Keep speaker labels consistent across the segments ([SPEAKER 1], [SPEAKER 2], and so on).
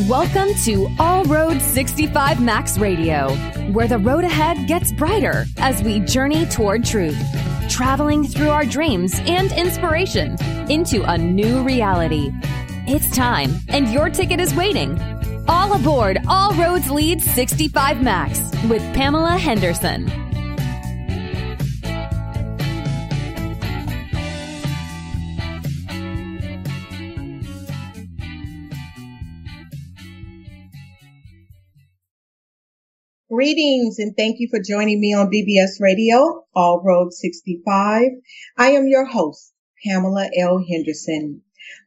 [SPEAKER 1] Welcome to All Road 65 Max Radio, where the road ahead gets brighter as we journey toward truth, traveling through our dreams and inspiration into a new reality. It's time, and your ticket is waiting. All aboard All Roads Lead 65 Max with Pamela Henderson.
[SPEAKER 2] Greetings and thank you for joining me on BBS Radio, All Road 65. I am your host, Pamela L. Henderson,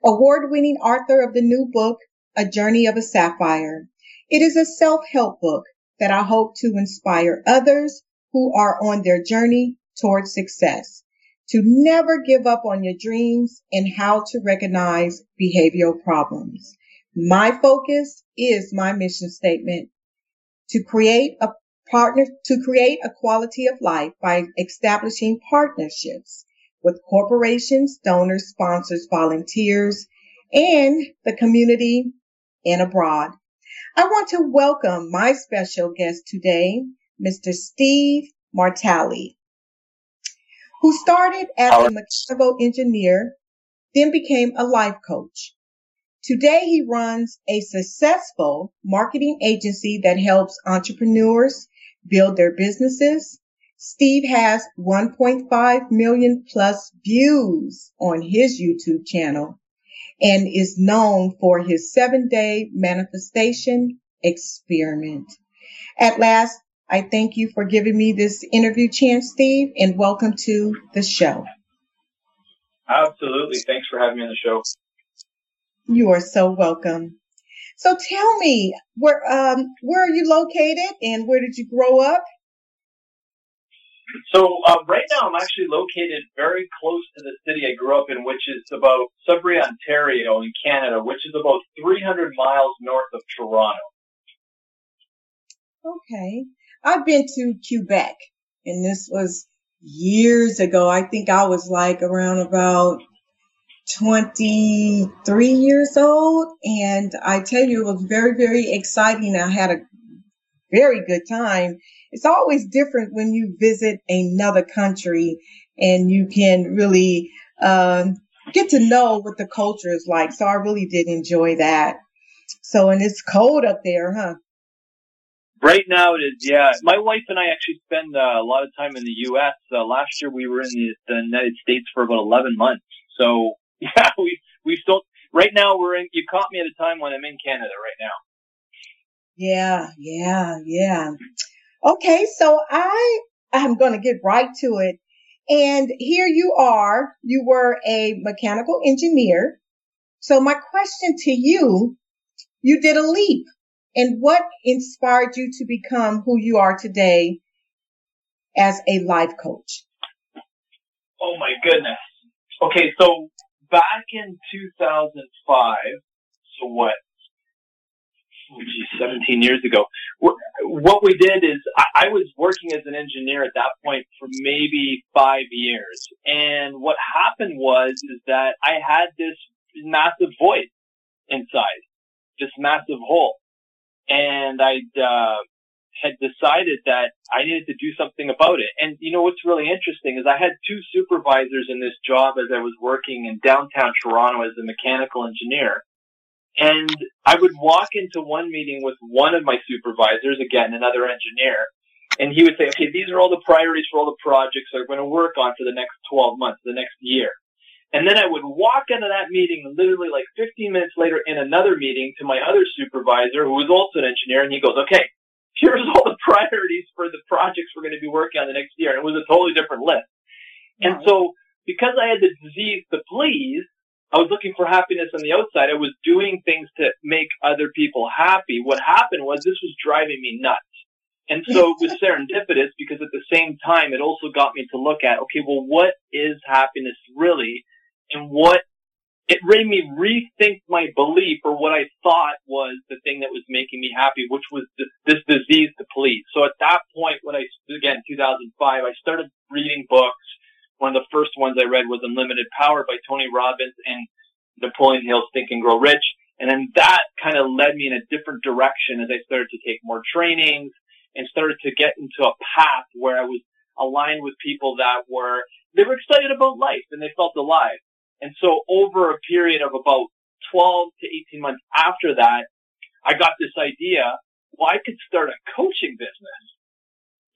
[SPEAKER 2] award-winning author of the new book, A Journey of a Sapphire. It is a self-help book that I hope to inspire others who are on their journey towards success to never give up on your dreams and how to recognize behavioral problems. My focus is my mission statement to create a partner, to create a quality of life by establishing partnerships with corporations, donors, sponsors, volunteers, and the community and abroad. I want to welcome my special guest today, Mr. Steve Martelli, who started as a mechanical engineer, then became a life coach. Today he runs a successful marketing agency that helps entrepreneurs build their businesses. Steve has 1.5 million plus views on his YouTube channel and is known for his seven day manifestation experiment. At last, I thank you for giving me this interview chance, Steve, and welcome to the show.
[SPEAKER 3] Absolutely. Thanks for having me on the show.
[SPEAKER 2] You are so welcome. So tell me, where um, where are you located, and where did you grow up?
[SPEAKER 3] So uh, right now, I'm actually located very close to the city I grew up in, which is about Sudbury, Ontario, in Canada, which is about 300 miles north of Toronto.
[SPEAKER 2] Okay, I've been to Quebec, and this was years ago. I think I was like around about 23 years old. And I tell you, it was very, very exciting. I had a very good time. It's always different when you visit another country and you can really, um, get to know what the culture is like. So I really did enjoy that. So, and it's cold up there, huh?
[SPEAKER 3] Right now it is, yeah. My wife and I actually spend uh, a lot of time in the U.S. Uh, last year we were in the, the United States for about 11 months. So Yeah, we we still right now we're in. You caught me at a time when I'm in Canada right now.
[SPEAKER 2] Yeah, yeah, yeah. Okay, so I I'm going to get right to it. And here you are. You were a mechanical engineer. So my question to you, you did a leap. And what inspired you to become who you are today as a life coach?
[SPEAKER 3] Oh my goodness. Okay, so back in 2005, so what? Geez, 17 years ago. What we did is I was working as an engineer at that point for maybe five years. And what happened was, is that I had this massive void inside, this massive hole. And I'd, uh, had decided that I needed to do something about it. And you know what's really interesting is I had two supervisors in this job as I was working in downtown Toronto as a mechanical engineer. And I would walk into one meeting with one of my supervisors, again, another engineer, and he would say, okay, these are all the priorities for all the projects we're going to work on for the next 12 months, the next year. And then I would walk into that meeting literally like 15 minutes later in another meeting to my other supervisor who was also an engineer and he goes, okay, here's all the priorities for the projects we're going to be working on the next year. And it was a totally different list. And so because I had the disease to please, I was looking for happiness on the outside. I was doing things to make other people happy. What happened was this was driving me nuts. And so it was serendipitous because at the same time, it also got me to look at, okay, well, what is happiness really? And what it made me rethink my belief or what I thought was the thing that was making me happy, which was this, this disease to please. So at that point, when I, again, 2005, I started reading books. One of the first ones I read was Unlimited Power by Tony Robbins and Napoleon Hill's Think and Grow Rich. And then that kind of led me in a different direction as I started to take more trainings and started to get into a path where I was aligned with people that were, they were excited about life and they felt alive. And so over a period of about 12 to 18 months after that, I got this idea, well, I could start a coaching business,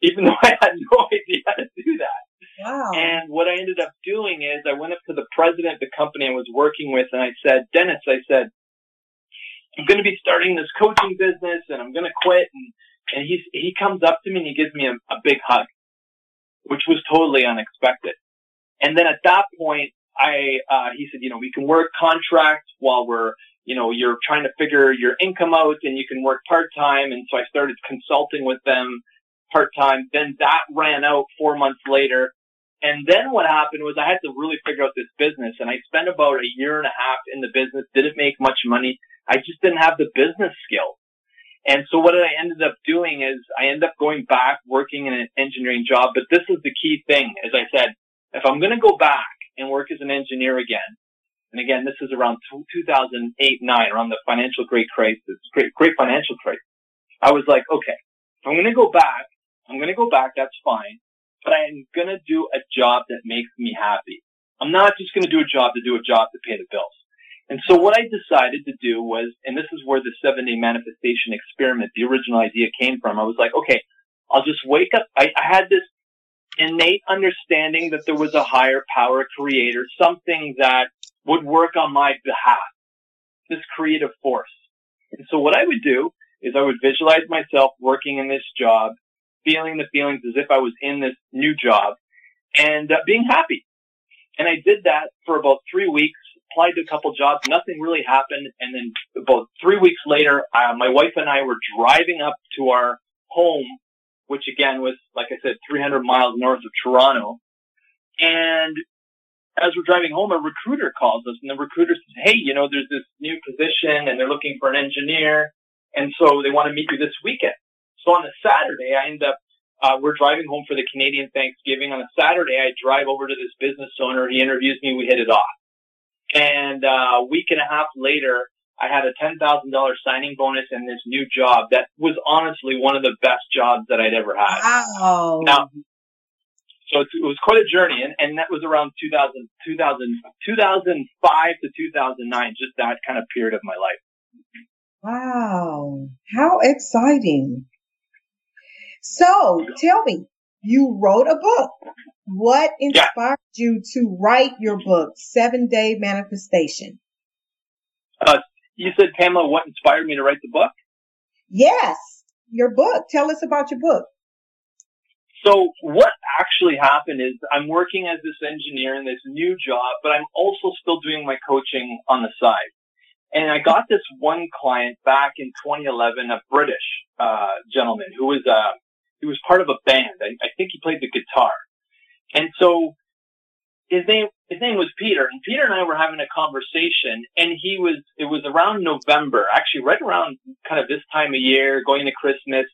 [SPEAKER 3] even though I had no idea how to do that.
[SPEAKER 2] Wow.
[SPEAKER 3] And what I ended up doing is I went up to the president of the company I was working with and I said, Dennis, I said, I'm going to be starting this coaching business and I'm going to quit. And, and he's, he comes up to me and he gives me a, a big hug, which was totally unexpected. And then at that point, I, uh, he said, you know, we can work contract while we're, you know, you're trying to figure your income out and you can work part time. And so I started consulting with them part time. Then that ran out four months later. And then what happened was I had to really figure out this business and I spent about a year and a half in the business, didn't make much money. I just didn't have the business skills. And so what I ended up doing is I ended up going back working in an engineering job. But this is the key thing. As I said, if I'm going to go back and work as an engineer again, and again, this is around 2008, nine, around the financial great crisis, great, great financial crisis. I was like, okay, I'm going to go back, I'm going to go back. That's fine. But I'm going to do a job that makes me happy. I'm not just going to do a job to do a job to pay the bills. And so what I decided to do was, and this is where the seven day manifestation experiment, the original idea came from. I was like, okay, I'll just wake up. I, I had this innate understanding that there was a higher power creator, something that would work on my behalf, this creative force. And so what I would do is I would visualize myself working in this job, feeling the feelings as if I was in this new job and uh, being happy. And I did that for about three weeks, applied to a couple jobs, nothing really happened. And then about three weeks later, uh, my wife and I were driving up to our home, which again was, like I said, 300 miles north of Toronto. And as we're driving home, a recruiter calls us and the recruiter says, Hey, you know, there's this new position and they're looking for an engineer. And so they want to meet you this weekend. So on a Saturday, I end up, uh, we're driving home for the Canadian Thanksgiving. On a Saturday, I drive over to this business owner. He interviews me. We hit it off. And uh, a week and a half later, I had a $10,000 signing bonus and this new job that was honestly one of the best jobs that I'd ever had.
[SPEAKER 2] Wow.
[SPEAKER 3] Now, so it, it was quite a journey, and, and that was around 2000, 2000, 2005 to 2009, just that kind of period of my life.
[SPEAKER 2] Wow. How exciting. So tell me, you wrote a book. What inspired yeah. you to write your book, Seven Day Manifestation?
[SPEAKER 3] Uh, you said, Pamela, what inspired me to write the book?
[SPEAKER 2] Yes, your book. Tell us about your book.
[SPEAKER 3] So what actually happened is I'm working as this engineer in this new job, but I'm also still doing my coaching on the side. And I got this one client back in 2011, a British uh, gentleman who was uh, he was part of a band. I, I think he played the guitar. And so his name his name was Peter, and Peter and I were having a conversation, and he was it was around November, actually right around kind of this time of year, going to Christmas.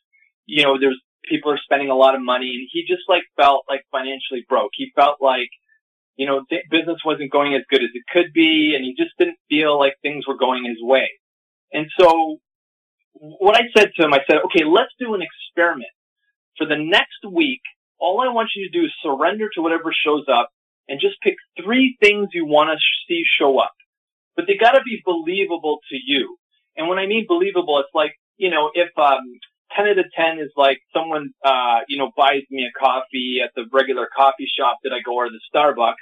[SPEAKER 3] You know, there's people are spending a lot of money, and he just like felt like financially broke. He felt like you know business wasn't going as good as it could be, and he just didn't feel like things were going his way. And so, what I said to him, I said, okay, let's do an experiment for the next week all I want you to do is surrender to whatever shows up and just pick three things you want to see show up. But they got to be believable to you. And when I mean believable, it's like, you know, if um, 10 out of 10 is like someone, uh, you know, buys me a coffee at the regular coffee shop that I go or the Starbucks,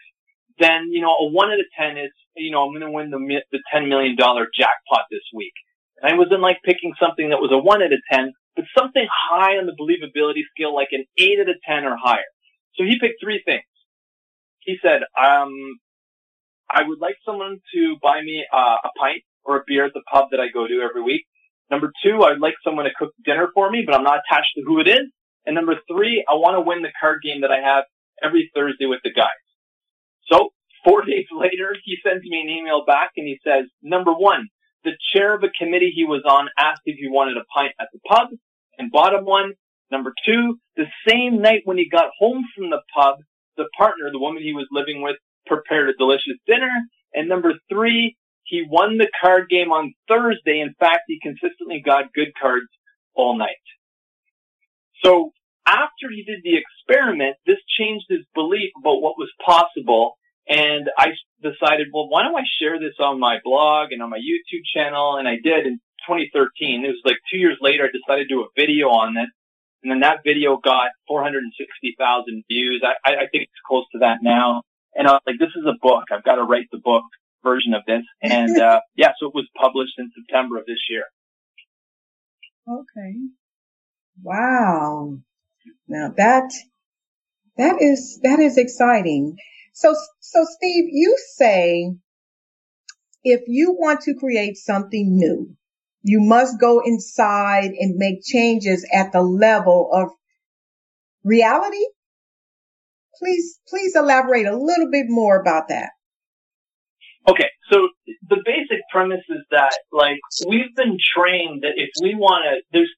[SPEAKER 3] then, you know, a 1 out of 10 is, you know, I'm going to win the, the $10 million jackpot this week. And I wasn't like picking something that was a 1 out of 10, but something high on the believability scale, like an 8 out of 10 or higher. So he picked three things. He said, um, I would like someone to buy me uh, a pint or a beer at the pub that I go to every week. Number two, I'd like someone to cook dinner for me, but I'm not attached to who it is. And number three, I want to win the card game that I have every Thursday with the guys. So four days later, he sends me an email back and he says, number one, the chair of a committee he was on asked if he wanted a pint at the pub and bottom one. Number two, the same night when he got home from the pub, the partner, the woman he was living with, prepared a delicious dinner. And number three, He won the card game on Thursday. In fact, he consistently got good cards all night. So after he did the experiment, this changed his belief about what was possible. And I decided, well, why don't I share this on my blog and on my YouTube channel? And I did in 2013. It was like two years later, I decided to do a video on it. And then that video got 460,000 views. I, I think it's close to that now. And I was like, this is a book. I've got to write the book version of this. And, uh, yeah, so it was published in September of this year.
[SPEAKER 2] Okay. Wow. Now that, that is, that is exciting. So, so Steve, you say if you want to create something new, you must go inside and make changes at the level of reality. Please, please elaborate a little bit more about that.
[SPEAKER 3] Okay, so the basic premise is that, like, we've been trained that if we want to, there's,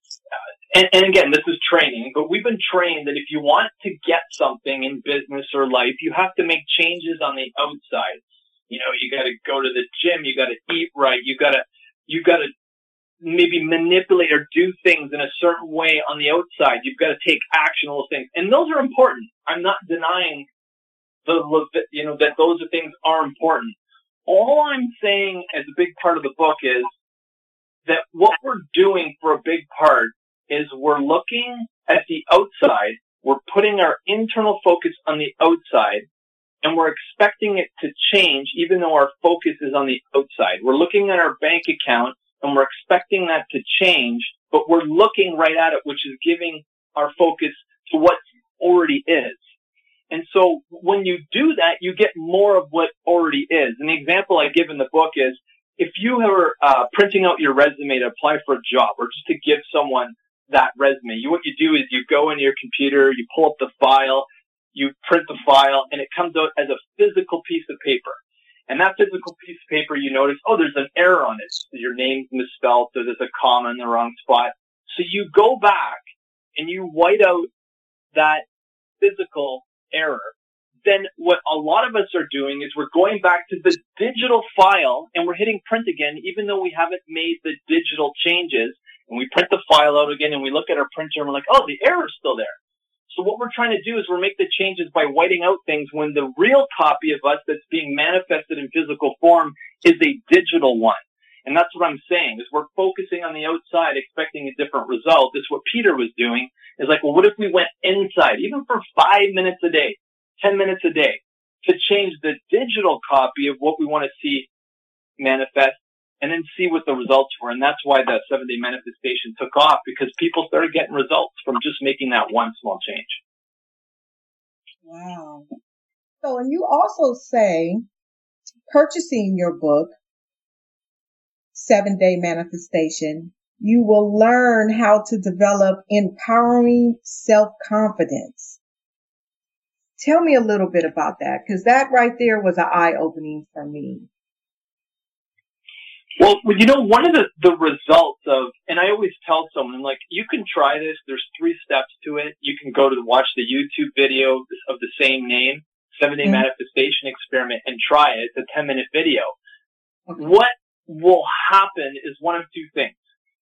[SPEAKER 3] and, and again, this is training, but we've been trained that if you want to get something in business or life, you have to make changes on the outside. You know, you got to go to the gym, you got to eat right, you got to, you got to maybe manipulate or do things in a certain way on the outside. You've got to take action on those things. And those are important. I'm not denying the, you know, that those are things are important. All I'm saying as a big part of the book is that what we're doing for a big part is we're looking at the outside. We're putting our internal focus on the outside and we're expecting it to change even though our focus is on the outside. We're looking at our bank account and we're expecting that to change, but we're looking right at it, which is giving our focus to what already is. And so when you do that, you get more of what already is. And the example I give in the book is if you are uh, printing out your resume to apply for a job or just to give someone that resume, you, what you do is you go into your computer, you pull up the file, you print the file, and it comes out as a physical piece of paper. And that physical piece of paper, you notice, oh, there's an error on it. Your name's misspelled, or there's a comma in the wrong spot. So you go back and you white out that physical error. Then what a lot of us are doing is we're going back to the digital file and we're hitting print again, even though we haven't made the digital changes. And we print the file out again and we look at our printer and we're like, oh, the error's still there. So what we're trying to do is we're make the changes by whiting out things when the real copy of us that's being manifested in physical form is a digital one. And that's what I'm saying is we're focusing on the outside, expecting a different result. It's what Peter was doing is like, well, what if we went inside, even for five minutes a day, 10 minutes a day to change the digital copy of what we want to see manifest and then see what the results were. And that's why the seven day manifestation took off because people started getting results from just making that one small change.
[SPEAKER 2] Wow. So, and you also say purchasing your book, seven day manifestation, you will learn how to develop empowering self confidence. Tell me a little bit about that because that right there was an eye opening for me.
[SPEAKER 3] Well, you know, one of the, the results of, and I always tell someone, like, you can try this. There's three steps to it. You can go to watch the YouTube video of the same name, seven day mm-hmm. manifestation experiment and try it. It's a 10 minute video. Okay. What will happen is one of two things.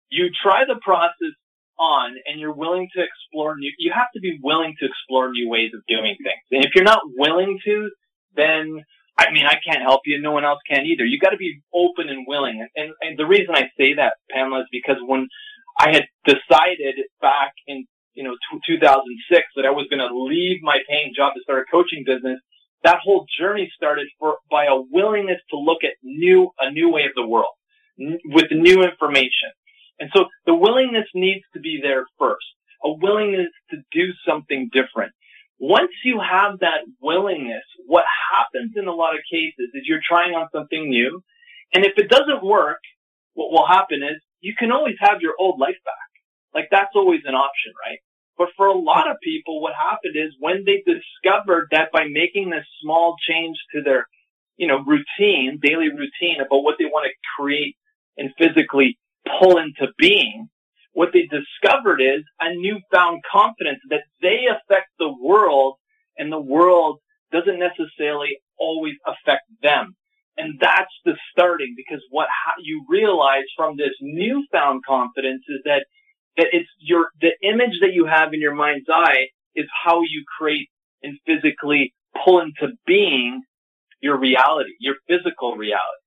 [SPEAKER 3] You try the process on and you're willing to explore new, you have to be willing to explore new ways of doing things. And if you're not willing to, then I mean, I can't help you. No one else can either. You got to be open and willing. And, and, the reason I say that, Pamela, is because when I had decided back in, you know, t- 2006 that I was going to leave my paying job to start a coaching business, that whole journey started for, by a willingness to look at new, a new way of the world n- with new information. And so the willingness needs to be there first, a willingness to do something different. Once you have that willingness, what happens in a lot of cases is you're trying on something new. And if it doesn't work, what will happen is you can always have your old life back. Like that's always an option, right? But for a lot of people, what happened is when they discovered that by making this small change to their, you know, routine, daily routine about what they want to create and physically pull into being, what they discovered is a newfound confidence that they affect the world and the world doesn't necessarily always affect them. And that's the starting because what you realize from this newfound confidence is that, that it's your, the image that you have in your mind's eye is how you create and physically pull into being your reality, your physical reality.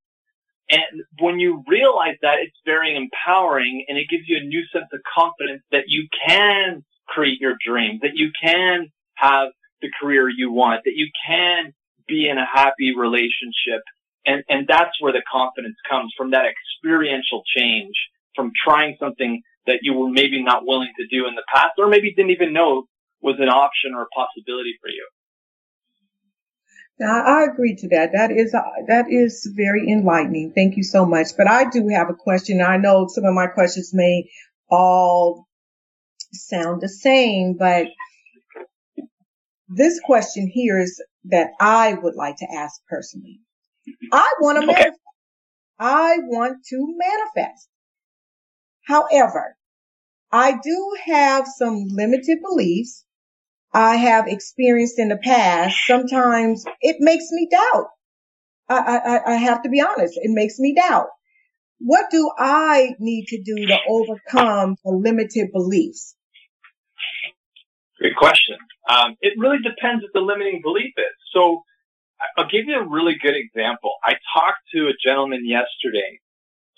[SPEAKER 3] And when you realize that, it's very empowering and it gives you a new sense of confidence that you can create your dream, that you can have the career you want, that you can be in a happy relationship. And, and that's where the confidence comes from that experiential change from trying something that you were maybe not willing to do in the past or maybe didn't even know was an option or a possibility for you.
[SPEAKER 2] I agree to that. That is uh, that is very enlightening. Thank you so much. But I do have a question. I know some of my questions may all sound the same, but this question here is that I would like to ask personally. I want to okay. manifest. I want to manifest. However, I do have some limited beliefs I have experienced in the past. Sometimes it makes me doubt. I, I, I have to be honest. It makes me doubt. What do I need to do to overcome the limited beliefs?
[SPEAKER 3] Great question. Um, it really depends what the limiting belief is. So I'll give you a really good example. I talked to a gentleman yesterday,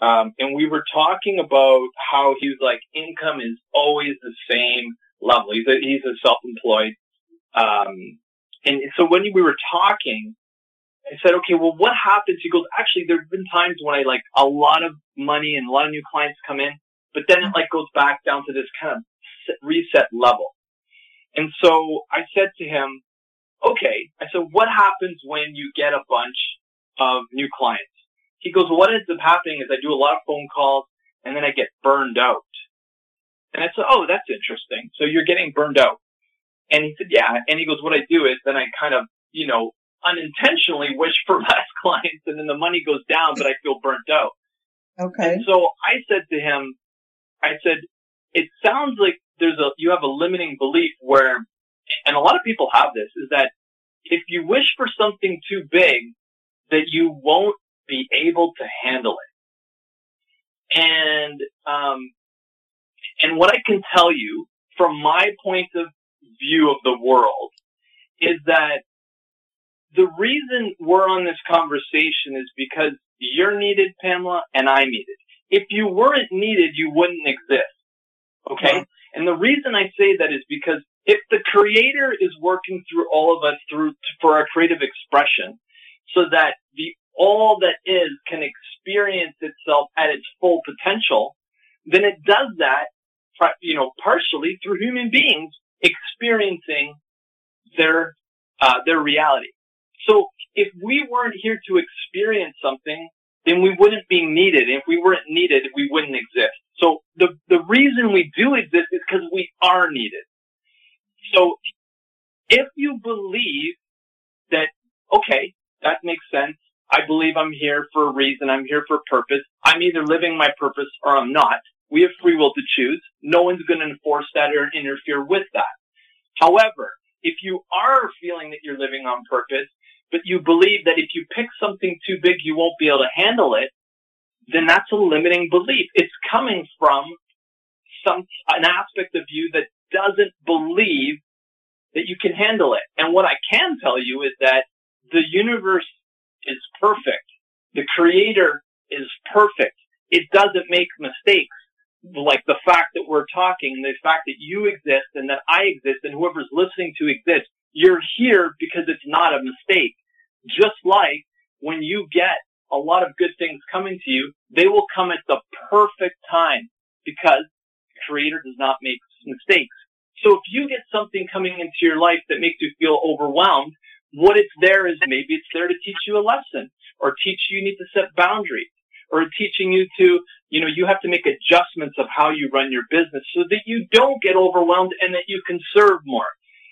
[SPEAKER 3] um, and we were talking about how he was like, income is always the same level. He's a, he's a self-employed. Um, and so when we were talking, I said, okay, well, what happens? He goes, actually, there have been times when I like a lot of money and a lot of new clients come in, but then it like goes back down to this kind of reset level. And so I said to him, okay, I said, what happens when you get a bunch of new clients? He goes, well, what ends up happening is I do a lot of phone calls and then I get burned out. And I said, oh, that's interesting. So you're getting burned out. And he said, yeah. And he goes, what I do is then I kind of, you know, unintentionally wish for less clients and then the money goes down, but I feel burnt out.
[SPEAKER 2] Okay.
[SPEAKER 3] And so I said to him, I said, it sounds like there's a, you have a limiting belief where, and a lot of people have this, is that if you wish for something too big, that you won't be able to handle it. And, um, and what I can tell you from my point of view of the world is that the reason we're on this conversation is because you're needed, Pamela, and I'm needed. If you weren't needed, you wouldn't exist. Okay? And the reason I say that is because if the creator is working through all of us through for our creative expression so that the all that is can experience itself at its full potential, then it does that you know, partially through human beings experiencing their, uh, their reality. So if we weren't here to experience something, then we wouldn't be needed. If we weren't needed, we wouldn't exist. So the, the reason we do exist is because we are needed. So if you believe that, okay, that makes sense. I believe I'm here for a reason. I'm here for a purpose. I'm either living my purpose or I'm not. We have free will to choose. No one's going to enforce that or interfere with that. However, if you are feeling that you're living on purpose, but you believe that if you pick something too big, you won't be able to handle it, then that's a limiting belief. It's coming from some, an aspect of you that doesn't believe that you can handle it. And what I can tell you is that the universe is perfect. The creator is perfect. It doesn't make mistakes like the fact that we're talking, the fact that you exist and that I exist and whoever's listening to exist, you're here because it's not a mistake. Just like when you get a lot of good things coming to you, they will come at the perfect time because creator does not make mistakes. So if you get something coming into your life that makes you feel overwhelmed, what it's there is maybe it's there to teach you a lesson or teach you you need to set boundaries or teaching you to, you know, you have to make adjustments of how you run your business so that you don't get overwhelmed and that you can serve more.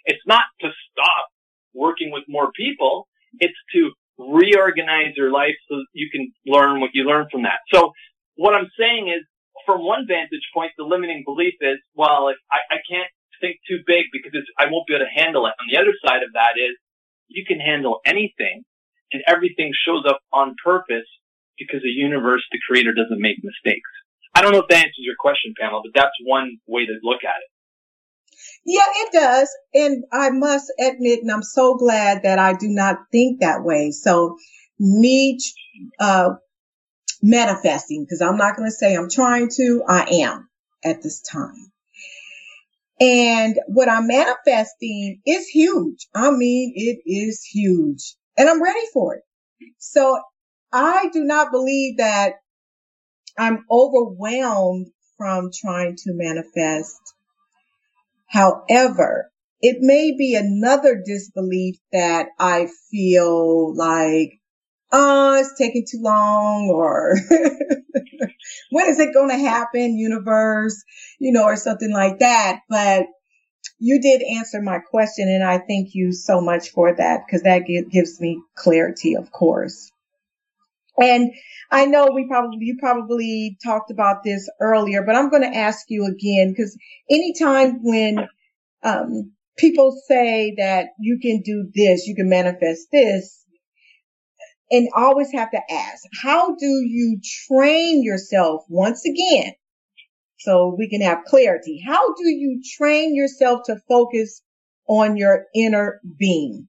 [SPEAKER 3] It's not to stop working with more people. It's to reorganize your life so you can learn what you learn from that. So what I'm saying is from one vantage point, the limiting belief is, well, if I, I can't think too big because I won't be able to handle it. On the other side of that is you can handle anything and everything shows up on purpose because the universe, the creator doesn't make mistakes. I don't know if that answers your question, Pamela, but that's one way to look at it.
[SPEAKER 2] Yeah, it does. And I must admit, and I'm so glad that I do not think that way. So me, uh, manifesting, because I'm not going to say I'm trying to, I am at this time. And what I'm manifesting is huge. I mean, it is huge and I'm ready for it. So I do not believe that I'm overwhelmed from trying to manifest. However, it may be another disbelief that I feel like, oh, it's taking too long or when is it going to happen, universe, you know, or something like that. But you did answer my question and I thank you so much for that because that gives me clarity, of course. And I know we probably, you probably talked about this earlier, but I'm going to ask you again because anytime when, um, people say that you can do this, you can manifest this, and always have to ask, how do you train yourself once again? So we can have clarity. How do you train yourself to focus on your inner being?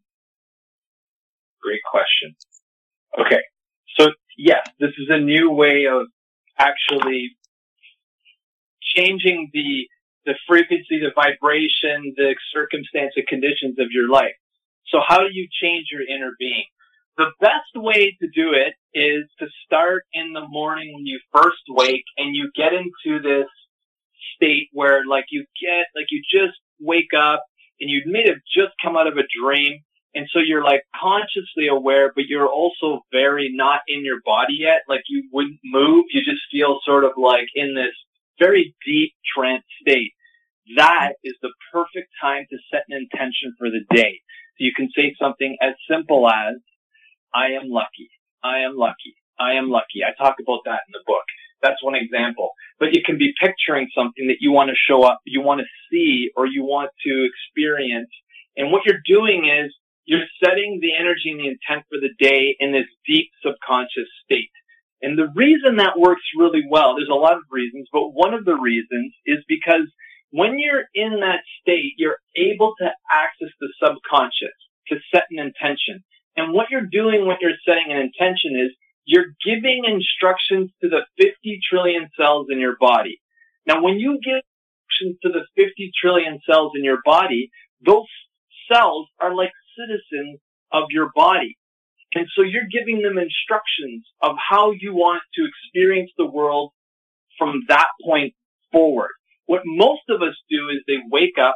[SPEAKER 3] Great question. Okay. So yes, this is a new way of actually changing the the frequency, the vibration, the circumstance, the conditions of your life. So how do you change your inner being? The best way to do it is to start in the morning when you first wake and you get into this state where like you get, like you just wake up and you may have just come out of a dream and so you're like consciously aware, but you're also very not in your body yet. Like you wouldn't move. You just feel sort of like in this very deep trance state. That is the perfect time to set an intention for the day. So you can say something as simple as, I am lucky. I am lucky. I am lucky. I talk about that in the book. That's one example. But you can be picturing something that you want to show up, you want to see, or you want to experience. And what you're doing is you're setting the energy and the intent for the day in this deep subconscious state. And the reason that works really well, there's a lot of reasons, but one of the reasons is because when you're in that state, you're able to access the subconscious to set an intention. And what you're doing when you're setting an intention is you're giving instructions to the 50 trillion cells in your body. Now, when you give instructions to the 50 trillion cells in your body, those cells are like citizens of your body. And so you're giving them instructions of how you want to experience the world from that point forward. What most of us do is they wake up,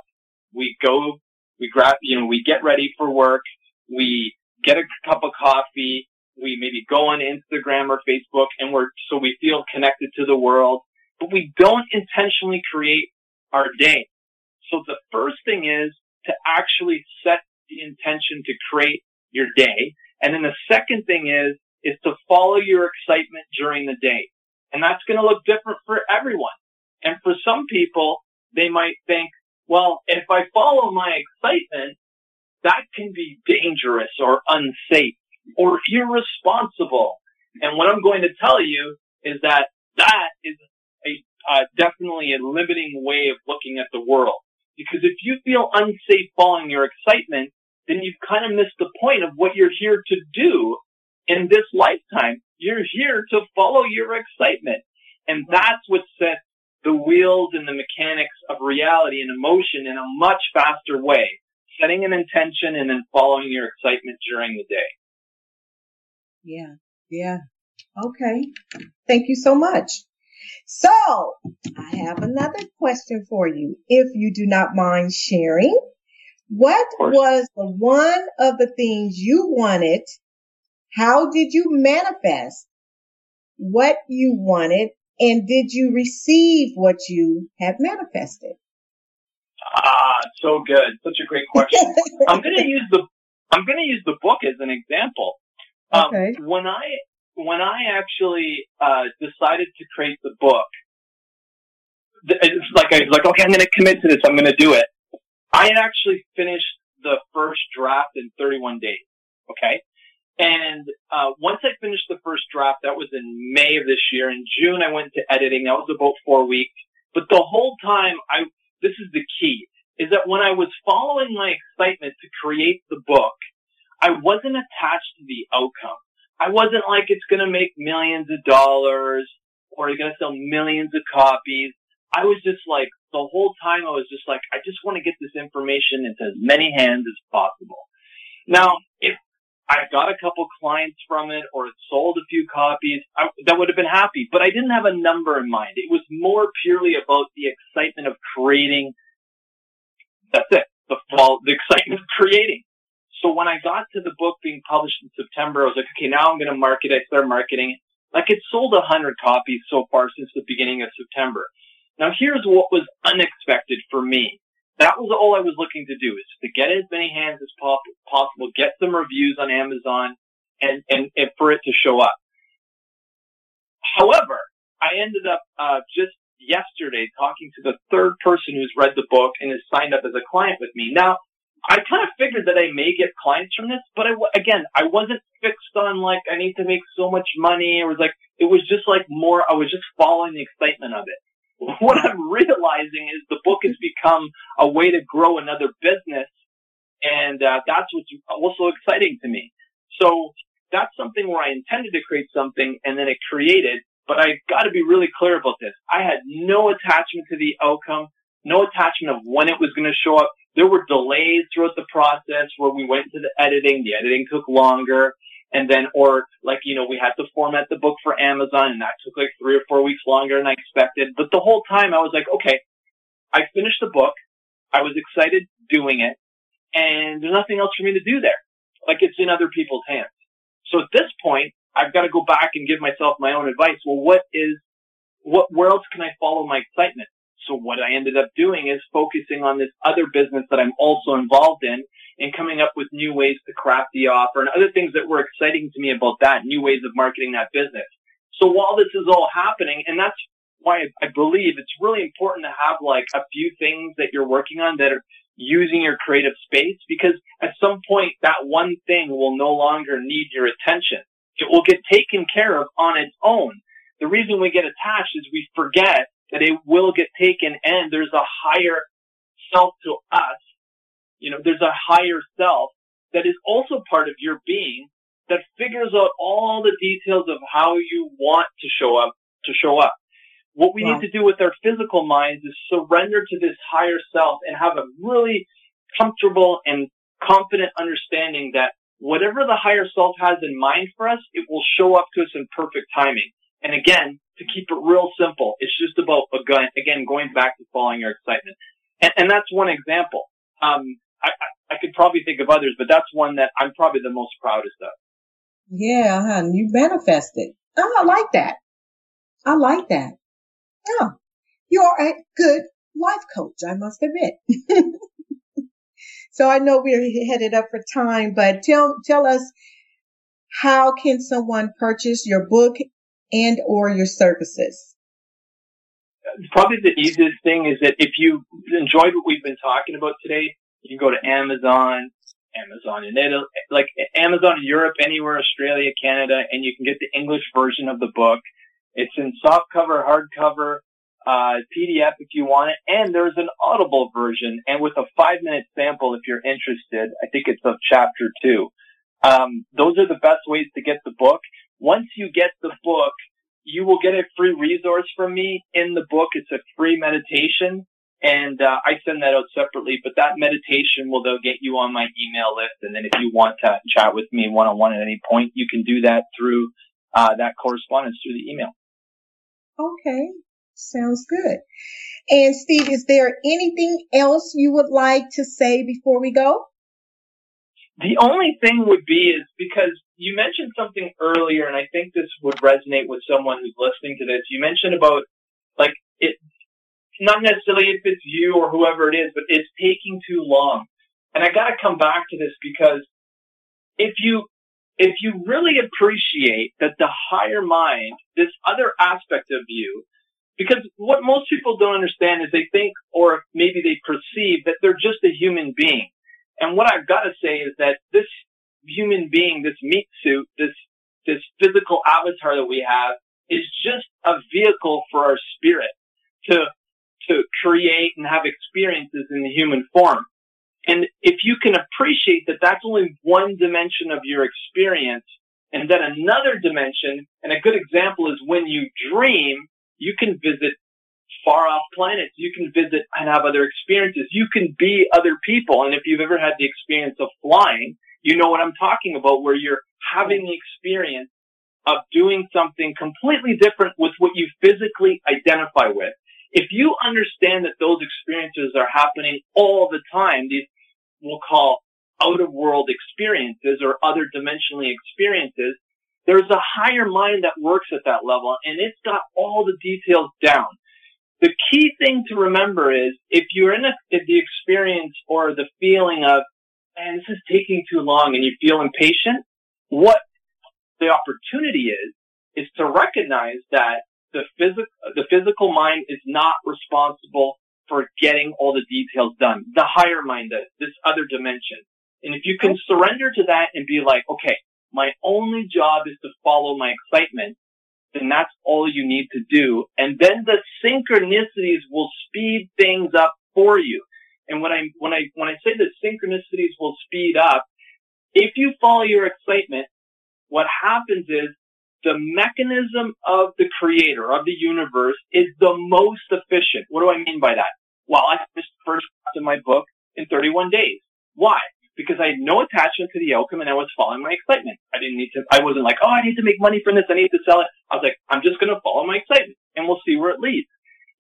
[SPEAKER 3] we go, we grab, you know, we get ready for work, we get a cup of coffee, we maybe go on Instagram or Facebook and we're, so we feel connected to the world, but we don't intentionally create our day. So the first thing is to actually set the intention to create your day. And then the second thing is, is to follow your excitement during the day. And that's going to look different for everyone. And for some people, they might think, well, if I follow my excitement, that can be dangerous or unsafe or irresponsible. And what I'm going to tell you is that that is a uh, definitely a limiting way of looking at the world. Because if you feel unsafe following your excitement, then you've kind of missed the point of what you're here to do in this lifetime. You're here to follow your excitement. And that's what sets the wheels and the mechanics of reality and emotion in a much faster way. Setting an intention and then following your excitement during the day.
[SPEAKER 2] Yeah. Yeah. Okay. Thank you so much. So I have another question for you. If you do not mind sharing, what was the one of the things you wanted? How did you manifest what you wanted? And did you receive what you have manifested?
[SPEAKER 3] Ah, so good. Such a great question. I'm going to use the, I'm going to use the book as an example. Um, okay. When I, when I actually, uh, decided to create the book, it's like I was like, okay, I'm going to commit to this. I'm going to do it. I had actually finished the first draft in 31 days. Okay. And uh, once I finished the first draft, that was in May of this year. In June, I went to editing. That was about four weeks. But the whole time, I this is the key is that when I was following my excitement to create the book, I wasn't attached to the outcome. I wasn't like it's going to make millions of dollars or it's going to sell millions of copies. I was just like the whole time I was just like I just want to get this information into as many hands as possible. Now, if I got a couple clients from it or it sold a few copies, I, that would have been happy. But I didn't have a number in mind. It was more purely about the excitement of creating. That's it. The fall, the excitement of creating. So when I got to the book being published in September, I was like, okay, now I'm going to market it. I started marketing. Like it sold a hundred copies so far since the beginning of September. Now here's what was unexpected for me. That was all I was looking to do is to get as many hands as possible, get some reviews on Amazon and, and, and for it to show up. However, I ended up, uh, just yesterday talking to the third person who's read the book and has signed up as a client with me. Now, I kind of figured that I may get clients from this, but I, again, I wasn't fixed on like, I need to make so much money. It was like, it was just like more, I was just following the excitement of it what I'm realizing is the book has become a way to grow another business. And uh, that's what's also exciting to me. So that's something where I intended to create something and then it created, but I got to be really clear about this. I had no attachment to the outcome, no attachment of when it was going to show up. There were delays throughout the process where we went to the editing. The editing took longer. And then, or like, you know, we had to format the book for Amazon and that took like three or four weeks longer than I expected. But the whole time I was like, okay, I finished the book. I was excited doing it and there's nothing else for me to do there. Like it's in other people's hands. So at this point, I've got to go back and give myself my own advice. Well, what is, what, where else can I follow my excitement? So what I ended up doing is focusing on this other business that I'm also involved in and coming up with new ways to craft the offer and other things that were exciting to me about that, new ways of marketing that business. So while this is all happening, and that's why I believe it's really important to have like a few things that you're working on that are using your creative space because at some point that one thing will no longer need your attention. It will get taken care of on its own. The reason we get attached is we forget that it will get taken and there's a higher self to us you know, there's a higher self that is also part of your being that figures out all the details of how you want to show up, to show up. What we wow. need to do with our physical minds is surrender to this higher self and have a really comfortable and confident understanding that whatever the higher self has in mind for us, it will show up to us in perfect timing. And again, to keep it real simple, it's just about, again, going back to following your excitement. And, and that's one example. Um, I, I, could probably think of others, but that's one that I'm probably the most proudest of.
[SPEAKER 2] Yeah, you manifested. Oh, I like that. I like that. Yeah. You're a good life coach, I must admit. so I know we're headed up for time, but tell, tell us how can someone purchase your book and or your services?
[SPEAKER 3] Probably the easiest thing is that if you enjoyed what we've been talking about today, you can go to Amazon, Amazon in Italy, like Amazon in Europe, anywhere, Australia, Canada, and you can get the English version of the book. It's in soft cover, hardcover, uh, PDF if you want it, and there's an audible version, and with a five minute sample if you're interested. I think it's of chapter two. Um, those are the best ways to get the book. Once you get the book, you will get a free resource from me in the book. It's a free meditation and uh, I send that out separately. But that meditation will they'll get you on my email list, and then if you want to chat with me one on one at any point, you can do that through uh, that correspondence through the email.
[SPEAKER 2] Okay, sounds good. And Steve, is there anything else you would like to say before we go?
[SPEAKER 3] The only thing would be is because you mentioned something earlier, and I think this would resonate with someone who's listening to this. You mentioned about like it not necessarily if it's you or whoever it is, but it's taking too long. And I got to come back to this because if you if you really appreciate that the higher mind, this other aspect of you, because what most people don't understand is they think, or maybe they perceive that they're just a human being. And what I've got to say is that this human being, this meat suit, this, this physical avatar that we have is just a vehicle for our spirit to, to create and have experiences in the human form. And if you can appreciate that that's only one dimension of your experience, and then another dimension, and a good example is when you dream, you can visit far off planets. You can visit and have other experiences. You can be other people. And if you've ever had the experience of flying, you know what I'm talking about where you're having the experience of doing something completely different with what you physically identify with. If you understand that those experiences are happening all the time, these we'll call out of world experiences or other dimensionally experiences, there's a higher mind that works at that level and it's got all the details down. The key thing to remember is if you're in, a, the experience or the feeling of, man, this is taking too long and you feel impatient, what the opportunity is, is to recognize that the physical, the physical mind is not responsible for getting all the details done. The higher mind does, this other dimension. And if you can surrender to that and be like, okay, my only job is to follow my excitement, then that's all you need to do. And then the synchronicities will speed things up for you. And when I, when I, when I say that synchronicities will speed up, if you follow your excitement, what happens is the mechanism of the creator of the universe is the most efficient. What do I mean by that? Well, I finished the first draft of my book in 31 days. Why? Because I had no attachment to the outcome and I was following my excitement. I didn't need to, I wasn't like, oh, I need to make money from this. I need to sell it. I was like, I'm just going to follow my excitement and we'll see where it leads.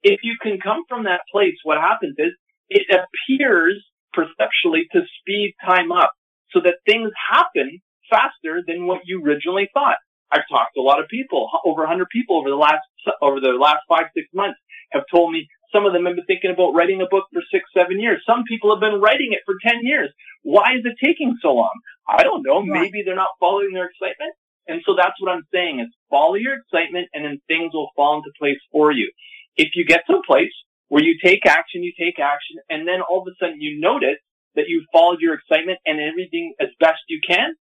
[SPEAKER 3] If you can come from that place, what happens is it appears perceptually to speed time up so that things happen faster than what you originally thought. I've talked to a lot of people, over 100 people over the last, over the last five, six months have told me some of them have been thinking about writing a book for six, seven years. Some people have been writing it for 10 years. Why is it taking so long? I don't know. Maybe they're not following their excitement. And so that's what I'm saying is follow your excitement and then things will fall into place for you. If you get to a place where you take action, you take action, and then all of a sudden you notice that you followed your excitement and everything as best you can,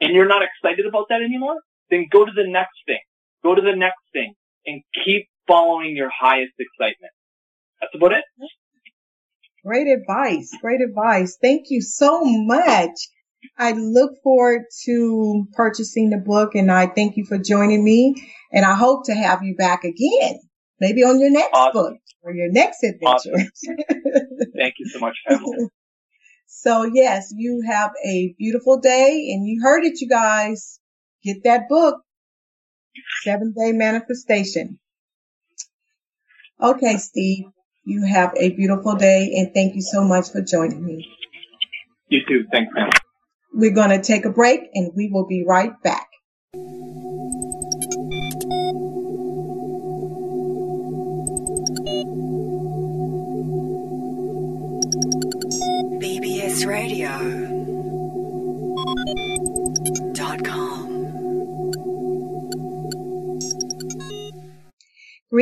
[SPEAKER 3] and you're not excited about that anymore, then go to the next thing. Go to the next thing and keep following your highest excitement. That's about it.
[SPEAKER 2] Great advice. Great advice. Thank you so much. I look forward to purchasing the book and I thank you for joining me and I hope to have you back again, maybe on your next awesome. book or your next adventure.
[SPEAKER 3] Awesome. thank you so much, Pamela.
[SPEAKER 2] So yes, you have a beautiful day and you heard it, you guys. Get that book, Seven Day Manifestation. Okay, Steve. You have a beautiful day and thank you so much for joining me.
[SPEAKER 3] You too. Thanks, ma'am.
[SPEAKER 2] We're going to take a break and we will be right back.
[SPEAKER 4] BBS Radio.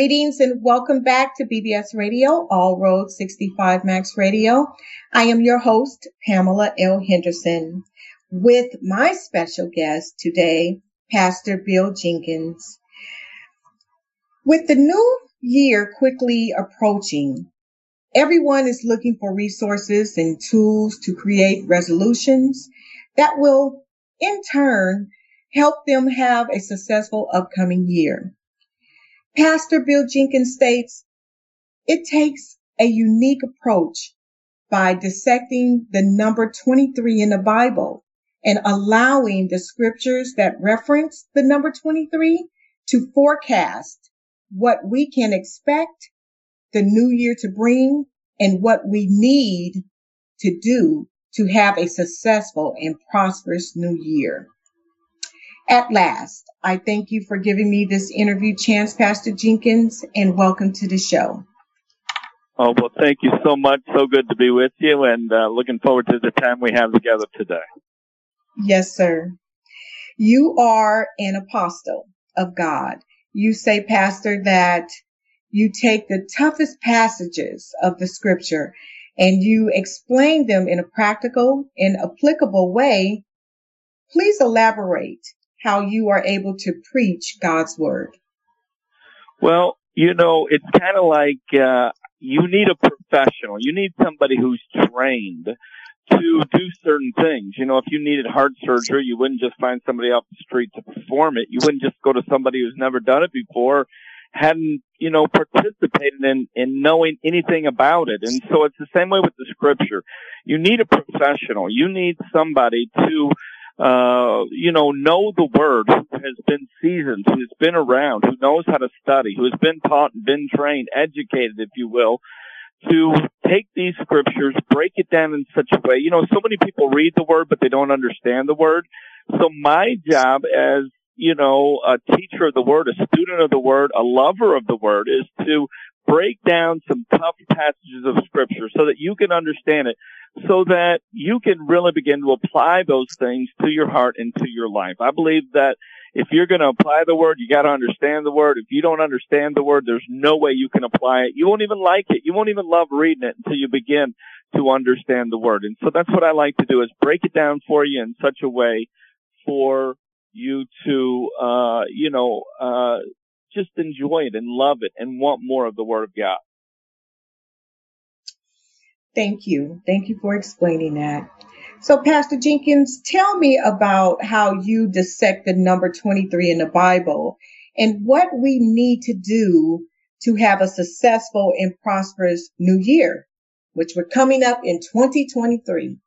[SPEAKER 2] Greetings and welcome back to BBS Radio, All Road 65 Max Radio. I am your host, Pamela L. Henderson, with my special guest today, Pastor Bill Jenkins. With the new year quickly approaching, everyone is looking for resources and tools to create resolutions that will, in turn, help them have a successful upcoming year. Pastor Bill Jenkins states, it takes a unique approach by dissecting the number 23 in the Bible and allowing the scriptures that reference the number 23 to forecast what we can expect the new year to bring and what we need to do to have a successful and prosperous new year. At last, I thank you for giving me this interview chance, Pastor Jenkins, and welcome to the show.
[SPEAKER 5] Oh, well, thank you so much. So good to be with you and uh, looking forward to the time we have together today.
[SPEAKER 2] Yes, sir. You are an apostle of God. You say, Pastor, that you take the toughest passages of the scripture and you explain them in a practical and applicable way please elaborate how you are able to preach God's word.
[SPEAKER 5] Well, you know, it's kind of like uh, you need a professional. You need somebody who's trained to do certain things. You know, if you needed heart surgery, you wouldn't just find somebody off the street to perform it. You wouldn't just go to somebody who's never done it before, hadn't, you know, participated in, in knowing anything about it. And so it's the same way with the scripture. You need a professional. You need somebody to, uh, you know, know the word, who has been seasoned, who's been around, who knows how to study, who has been taught and been trained, educated, if you will, to take these scriptures, break it down in such a way. You know, so many people read the word, but they don't understand the word. So my job as, you know, a teacher of the word, a student of the word, a lover of the word is to break down some tough passages of scripture so that you can understand it so that you can really begin to apply those things to your heart and to your life. I believe that if you're going to apply the word, you got to understand the word. If you don't understand the word, there's no way you can apply it. You won't even like it. You won't even love reading it until you begin to understand the word. And so that's what I like to do is break it down for you in such a way for you to, uh, you know, uh, just enjoy it and love it and want more of the word of God.
[SPEAKER 2] Thank you. Thank you for explaining that. So, Pastor Jenkins, tell me about how you dissect the number 23 in the Bible and what we need to do to have a successful and prosperous new year, which we're coming up in 2023.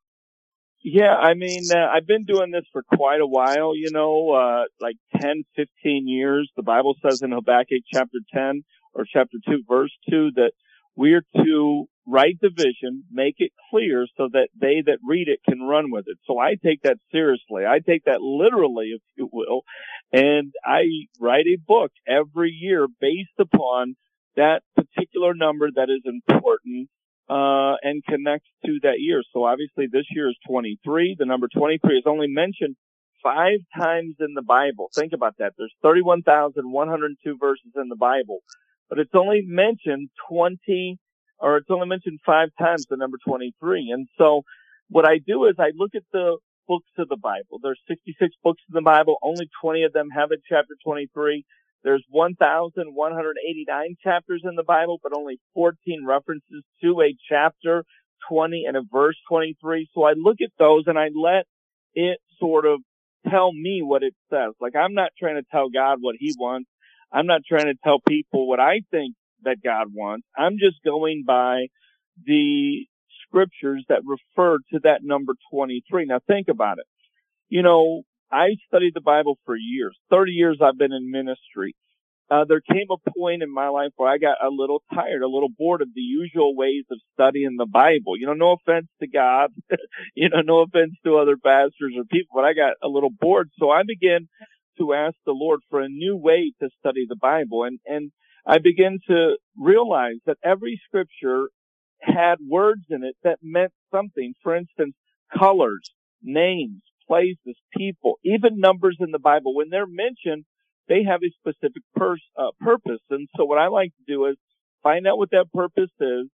[SPEAKER 5] Yeah, I mean, uh, I've been doing this for quite a while, you know, uh, like 10, 15 years. The Bible says in Habakkuk chapter 10 or chapter 2 verse 2 that we're to write the vision, make it clear so that they that read it can run with it. So I take that seriously. I take that literally, if you will. And I write a book every year based upon that particular number that is important uh, and connects to that year. So obviously this year is 23. The number 23 is only mentioned five times in the Bible. Think about that. There's 31,102 verses in the Bible but it's only mentioned 20 or it's only mentioned five times the number 23. And so what I do is I look at the books of the Bible. There's 66 books in the Bible. Only 20 of them have a chapter 23. There's 1,189 chapters in the Bible, but only 14 references to a chapter 20 and a verse 23. So I look at those and I let it sort of tell me what it says. Like I'm not trying to tell God what he wants. I'm not trying to tell people what I think that God wants. I'm just going by the scriptures that refer to that number 23. Now think about it. You know, I studied the Bible for years. 30 years I've been in ministry. Uh, there came a point in my life where I got a little tired, a little bored of the usual ways of studying the Bible. You know, no offense to God, you know, no offense to other pastors or people, but I got a little bored. So I began to ask the Lord for a new way to study the Bible. And, and I began to realize that every scripture had words in it that meant something. For instance, colors, names, places, people, even numbers in the Bible. When they're mentioned, they have a specific pers- uh, purpose. And so what I like to do is find out what that purpose is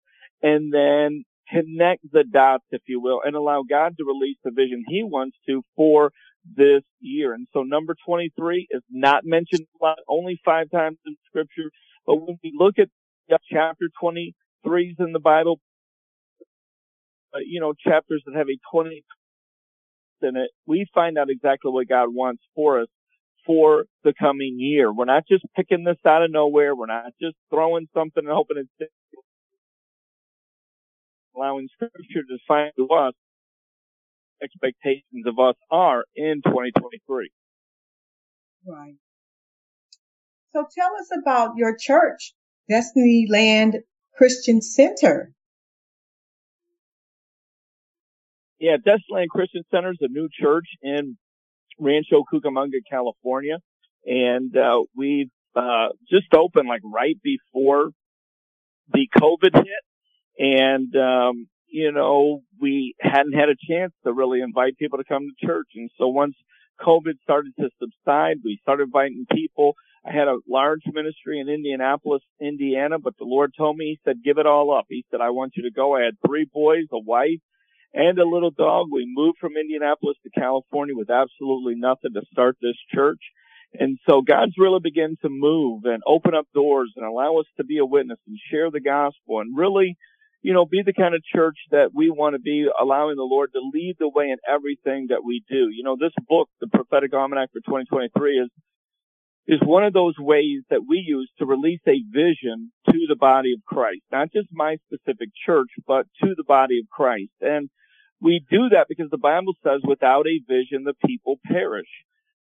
[SPEAKER 5] and then connect the dots, if you will, and allow God to release the vision he wants to for this year. And so number 23 is not mentioned only five times in scripture. But when we look at chapter 23s in the Bible, uh, you know, chapters that have a 20 in it, we find out exactly what God wants for us for the coming year. We're not just picking this out of nowhere. We're not just throwing something and hoping it's allowing scripture to find to us expectations of us are in 2023.
[SPEAKER 2] Right. So tell us about your church, Destiny Land Christian Center.
[SPEAKER 5] Yeah, Destiny Land Christian Center is a new church in Rancho Cucamonga, California. And, uh, we've, uh, just opened like right before the COVID hit. And, um, you know, we hadn't had a chance to really invite people to come to church. And so once COVID started to subside, we started inviting people. I had a large ministry in Indianapolis, Indiana, but the Lord told me, He said, give it all up. He said, I want you to go. I had three boys, a wife, and a little dog. We moved from Indianapolis to California with absolutely nothing to start this church. And so God's really begun to move and open up doors and allow us to be a witness and share the gospel and really, you know, be the kind of church that we want to be, allowing the Lord to lead the way in everything that we do. You know, this book, the Prophetic Almanac for 2023 is is one of those ways that we use to release a vision to the body of Christ, not just my specific church, but to the body of Christ. And we do that because the Bible says without a vision, the people perish.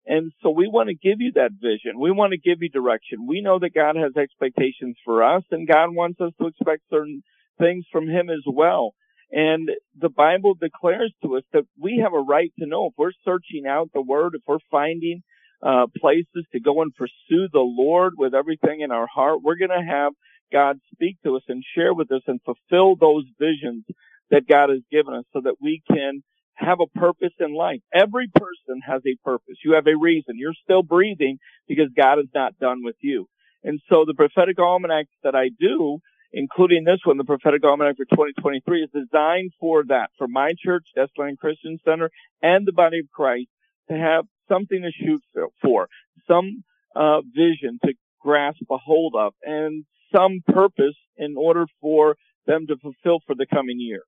[SPEAKER 5] And so we want to give you that vision. We want to give you direction. We know that God has expectations for us and God wants us to expect certain things from Him as well. And the Bible declares to us that we have a right to know if we're searching out the Word, if we're finding uh, places to go and pursue the Lord with everything in our heart, we're going to have God speak to us and share with us and fulfill those visions that God has given us so that we can have a purpose in life. Every person has a purpose. You have a reason. You're still breathing because God is not done with you. And so the prophetic almanacs that I do, including this one, the prophetic almanac for 2023 is designed for that, for my church, Destin Christian Center, and the body of Christ to have something to shoot for, some uh, vision to grasp a hold of, and some purpose in order for them to fulfill for the coming year.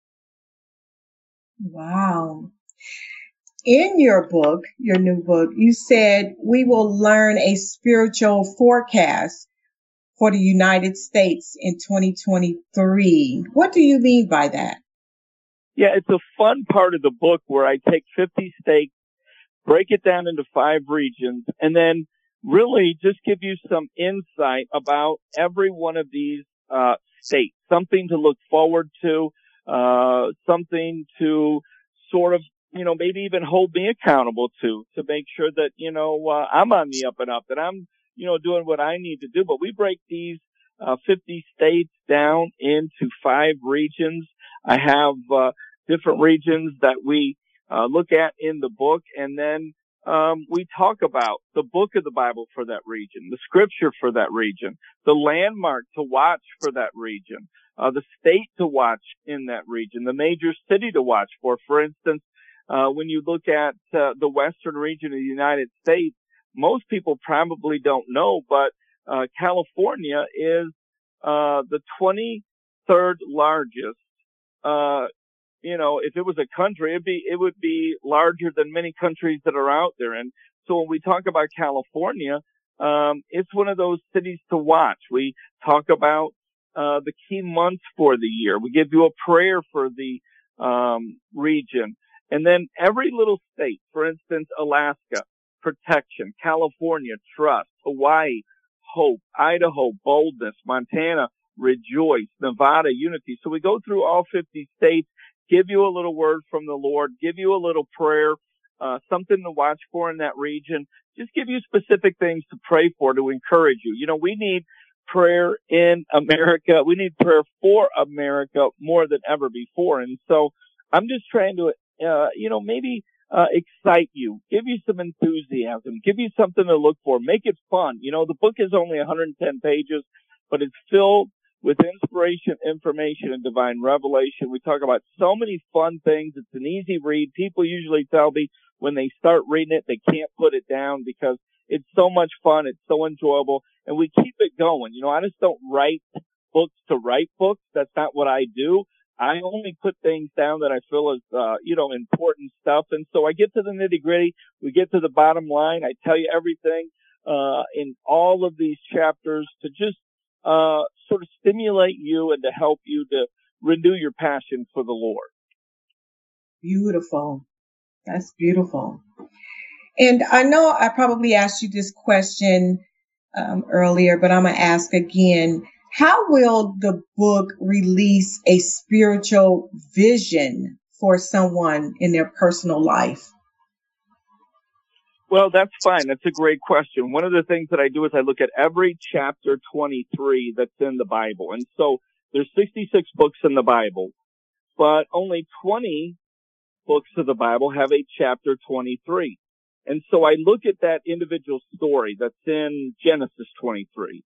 [SPEAKER 2] Wow. In your book, your new book, you said we will learn a spiritual forecast for the United States in 2023. What do you mean by that?
[SPEAKER 5] Yeah, it's a fun part of the book where I take 50 states, break it down into five regions, and then really just give you some insight about every one of these uh, states, something to look forward to, uh, something to sort of, you know, maybe even hold me accountable to, to make sure that, you know, uh, I'm on the up and up, that I'm, you know, doing what I need to do. But we break these, uh, 50 states down into five regions. I have, uh, different regions that we, uh, look at in the book and then, um, we talk about the book of the Bible for that region, the scripture for that region, the landmark to watch for that region, uh, the state to watch in that region, the major city to watch for. For instance, uh, when you look at uh, the western region of the United States, most people probably don't know, but uh, California is uh, the 23rd largest. You know, if it was a country, it'd be it would be larger than many countries that are out there. And so when we talk about California, um, it's one of those cities to watch. We talk about uh, the key months for the year. We give you a prayer for the um, region. And then every little state, for instance, Alaska, protection, California, trust, Hawaii, hope, Idaho, boldness, Montana, rejoice, Nevada, unity. So we go through all 50 states, give you a little word from the Lord, give you a little prayer, uh, something to watch for in that region, just give you specific things to pray for to encourage you. You know, we need prayer in America. We need prayer for America more than ever before. And so I'm just trying to, uh, you know, maybe, uh, excite you, give you some enthusiasm, give you something to look for, make it fun. You know, the book is only 110 pages, but it's filled with inspiration, information, and divine revelation. We talk about so many fun things. It's an easy read. People usually tell me when they start reading it, they can't put it down because it's so much fun. It's so enjoyable and we keep it going. You know, I just don't write books to write books. That's not what I do. I only put things down that I feel is, uh, you know, important stuff. And so I get to the nitty gritty. We get to the bottom line. I tell you everything, uh, in all of these chapters to just, uh, sort of stimulate you and to help you to renew your passion for the Lord.
[SPEAKER 2] Beautiful. That's beautiful. And I know I probably asked you this question um, earlier, but I'm going to ask again. How will the book release a spiritual vision for someone in their personal life?
[SPEAKER 5] Well, that's fine. That's a great question. One of the things that I do is I look at every chapter 23 that's in the Bible. And so there's 66 books in the Bible, but only 20 books of the Bible have a chapter 23. And so I look at that individual story that's in Genesis 23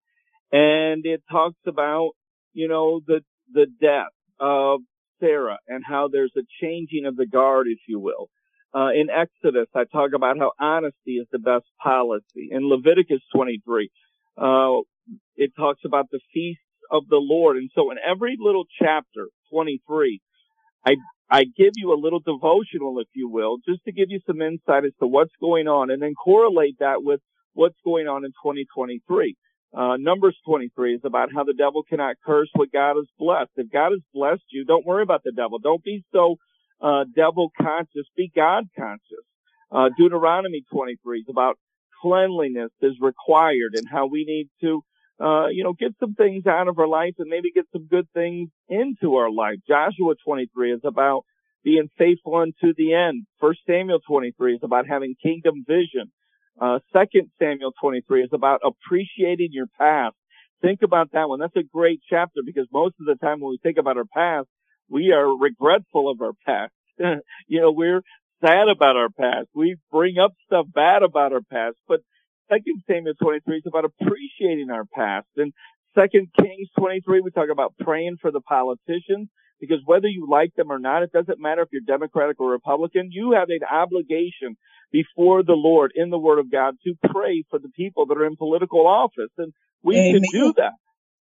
[SPEAKER 5] and it talks about, you know, the, the death of Sarah and how there's a changing of the guard, if you will. Uh, in Exodus, I talk about how honesty is the best policy. In Leviticus 23, uh, it talks about the feasts of the Lord. And so in every little chapter, 23, I, I give you a little devotional, if you will, just to give you some insight as to what's going on and then correlate that with what's going on in 2023. Uh, Numbers 23 is about how the devil cannot curse what God has blessed. If God has blessed you, don't worry about the devil. Don't be so uh, devil conscious. Be God conscious. Uh, Deuteronomy 23 is about cleanliness is required and how we need to, uh, you know, get some things out of our life and maybe get some good things into our life. Joshua 23 is about being faithful unto the end. First Samuel 23 is about having kingdom vision. Uh, Second Samuel 23 is about appreciating your past. Think about that one. That's a great chapter because most of the time when we think about our past, we are regretful of our past. you know, we're sad about our past. We bring up stuff bad about our past, but Second Samuel 23 is about appreciating our past. And Second Kings 23, we talk about praying for the politicians because whether you like them or not, it doesn't matter if you're Democratic or Republican. You have an obligation before the Lord in the Word of God to pray for the people that are in political office. And we Amen. can do that.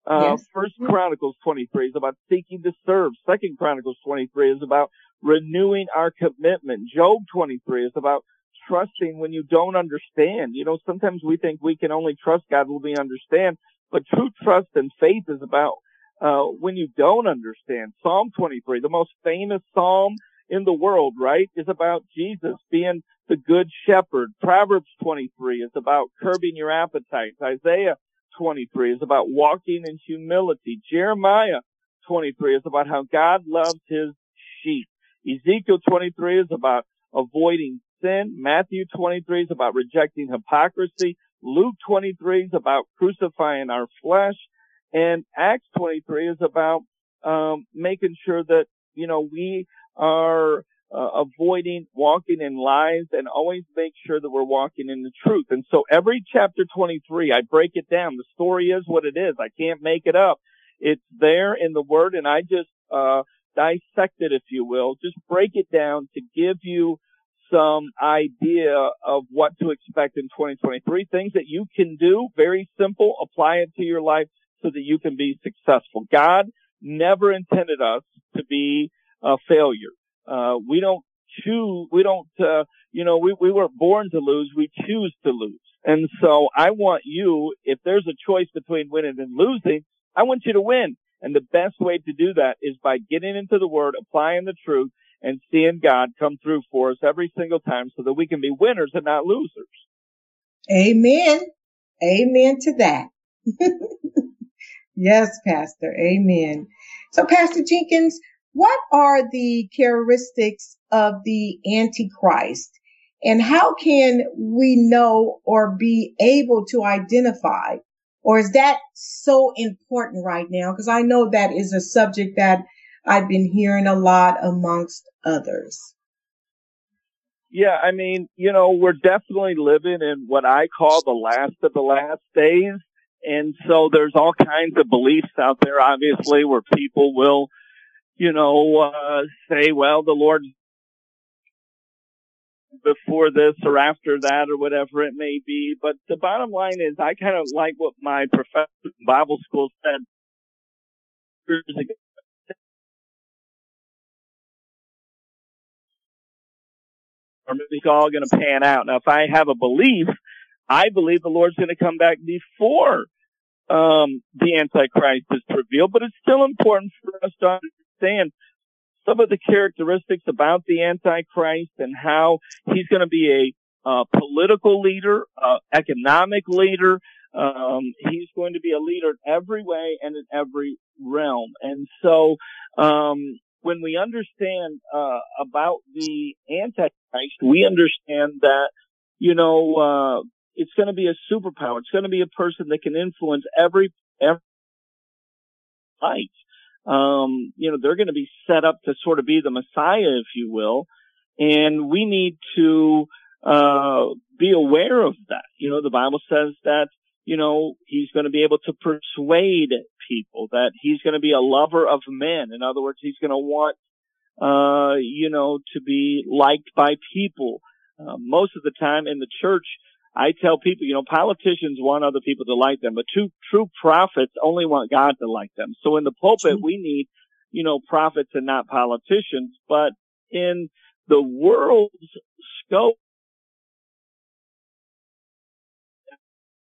[SPEAKER 5] Uh, yes. First Chronicles 23 is about seeking to serve. Second Chronicles 23 is about renewing our commitment. Job 23 is about trusting when you don't understand. You know, sometimes we think we can only trust God when we understand, but true trust and faith is about uh, when you don't understand. Psalm 23, the most famous psalm in the world, right, is about Jesus being the good shepherd. Proverbs 23 is about curbing your appetites. Isaiah 23 is about walking in humility. Jeremiah 23 is about how God loves his sheep. Ezekiel 23 is about avoiding sin. Matthew 23 is about rejecting hypocrisy. Luke 23 is about crucifying our flesh. And Acts 23 is about um, making sure that, you know, we are uh, avoiding walking in lies and always make sure that we're walking in the truth. And so every chapter 23, I break it down. The story is what it is. I can't make it up. It's there in the word and I just, uh, dissect it, if you will, just break it down to give you some idea of what to expect in 2023. Things that you can do, very simple, apply it to your life so that you can be successful. God never intended us to be a failure. Uh, we don't choose, we don't, uh, you know, we, we weren't born to lose, we choose to lose. And so I want you, if there's a choice between winning and losing, I want you to win. And the best way to do that is by getting into the word, applying the truth, and seeing God come through for us every single time so that we can be winners and not losers.
[SPEAKER 2] Amen. Amen to that. yes, Pastor. Amen. So, Pastor Jenkins, what are the characteristics of the Antichrist? And how can we know or be able to identify? Or is that so important right now? Because I know that is a subject that I've been hearing a lot amongst others.
[SPEAKER 5] Yeah, I mean, you know, we're definitely living in what I call the last of the last days. And so there's all kinds of beliefs out there, obviously, where people will you know, uh, say, well, the Lord before this or after that or whatever it may be. But the bottom line is I kind of like what my professor in Bible school said years ago. Or it's all going to pan out. Now, if I have a belief, I believe the Lord's going to come back before um, the Antichrist is revealed, but it's still important for us to understand some of the characteristics about the Antichrist and how he's going to be a uh, political leader, uh, economic leader. Um, he's going to be a leader in every way and in every realm. And so, um, when we understand uh, about the Antichrist, we understand that you know uh, it's going to be a superpower. It's going to be a person that can influence every every life um, you know, they're going to be set up to sort of be the Messiah, if you will. And we need to, uh, be aware of that. You know, the Bible says that, you know, he's going to be able to persuade people, that he's going to be a lover of men. In other words, he's going to want uh, you know, to be liked by people. Uh, most of the time in the church, I tell people, you know, politicians want other people to like them, but true, true prophets only want God to like them. So in the pulpit, we need, you know, prophets and not politicians. But in the world's scope,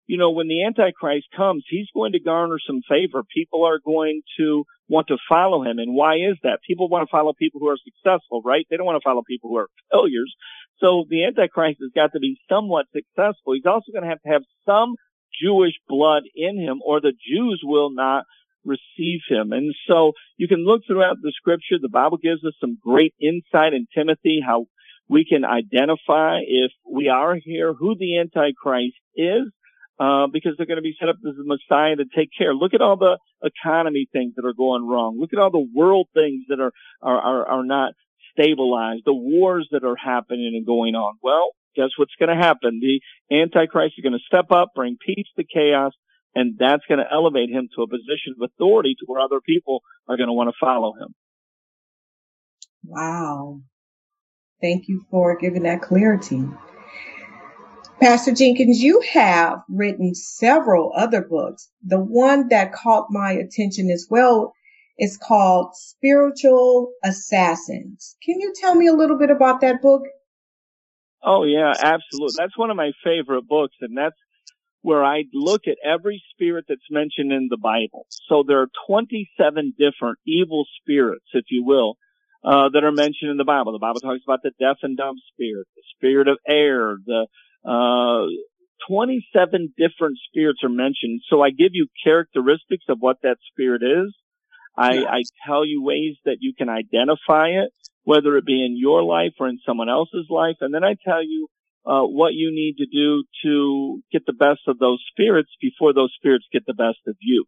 [SPEAKER 5] you know, when the Antichrist comes, he's going to garner some favor. People are going to want to follow him. And why is that? People want to follow people who are successful, right? They don't want to follow people who are failures. So the Antichrist has got to be somewhat successful. He's also going to have to have some Jewish blood in him or the Jews will not receive him. And so you can look throughout the scripture. The Bible gives us some great insight in Timothy, how we can identify if we are here, who the Antichrist is, uh, because they're going to be set up as the Messiah to take care. Look at all the economy things that are going wrong. Look at all the world things that are, are, are, are not stabilized, the wars that are happening and going on. Well, guess what's going to happen? The Antichrist is going to step up, bring peace to chaos, and that's going to elevate him to a position of authority to where other people are going to want to follow him.
[SPEAKER 2] Wow. Thank you for giving that clarity. Pastor Jenkins, you have written several other books. The one that caught my attention as well is called Spiritual Assassins. Can you tell me a little bit about that book?
[SPEAKER 5] Oh yeah, absolutely. That's one of my favorite books and that's where I look at every spirit that's mentioned in the Bible. So there are 27 different evil spirits, if you will, uh, that are mentioned in the Bible. The Bible talks about the deaf and dumb spirit, the spirit of air, the uh, 27 different spirits are mentioned. So I give you characteristics of what that spirit is. I, yes. I tell you ways that you can identify it, whether it be in your life or in someone else's life. And then I tell you, uh, what you need to do to get the best of those spirits before those spirits get the best of you.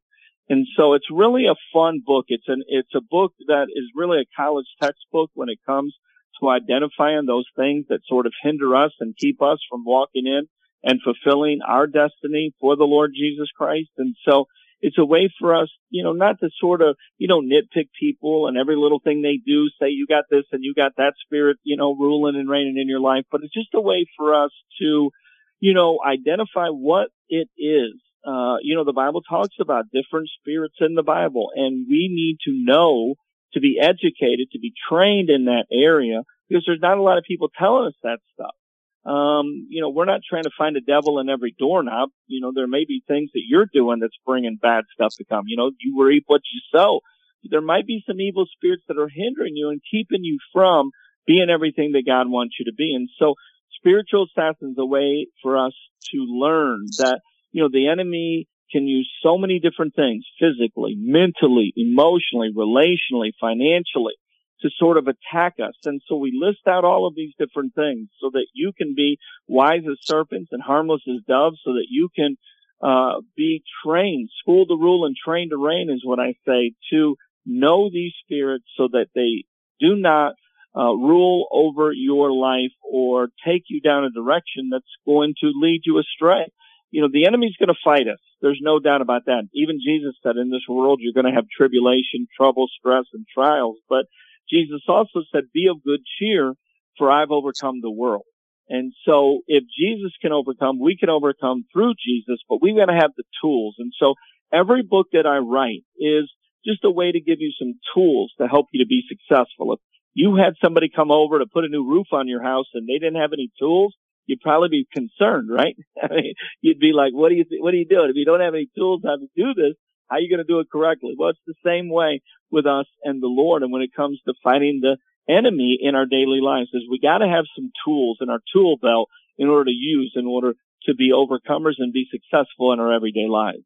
[SPEAKER 5] And so it's really a fun book. It's an, it's a book that is really a college textbook when it comes to identifying those things that sort of hinder us and keep us from walking in and fulfilling our destiny for the Lord Jesus Christ. And so it's a way for us, you know, not to sort of, you know, nitpick people and every little thing they do, say you got this and you got that spirit, you know, ruling and reigning in your life, but it's just a way for us to, you know, identify what it is. Uh, you know, the Bible talks about different spirits in the Bible and we need to know to be educated, to be trained in that area because there's not a lot of people telling us that stuff. Um, you know, we're not trying to find a devil in every doorknob. You know, there may be things that you're doing that's bringing bad stuff to come. You know, you reap what you sow. There might be some evil spirits that are hindering you and keeping you from being everything that God wants you to be. And so spiritual assassin's a way for us to learn that, you know, the enemy can use so many different things physically, mentally, emotionally, relationally, financially to sort of attack us. And so we list out all of these different things so that you can be wise as serpents and harmless as doves so that you can uh, be trained, schooled to rule and train to reign is what I say, to know these spirits so that they do not uh, rule over your life or take you down a direction that's going to lead you astray. You know, the enemy's going to fight us. There's no doubt about that. Even Jesus said in this world you're going to have tribulation, trouble, stress, and trials, but Jesus also said, be of good cheer, for I've overcome the world. And so if Jesus can overcome, we can overcome through Jesus, but we've got to have the tools. And so every book that I write is just a way to give you some tools to help you to be successful. If you had somebody come over to put a new roof on your house and they didn't have any tools, you'd probably be concerned, right? I mean, you'd be like, what are you, what are you doing? If you don't have any tools how to do this, how are you going to do it correctly? Well, it's the same way with us and the Lord. And when it comes to fighting the enemy in our daily lives is we got to have some tools in our tool belt in order to use in order to be overcomers and be successful in our everyday lives.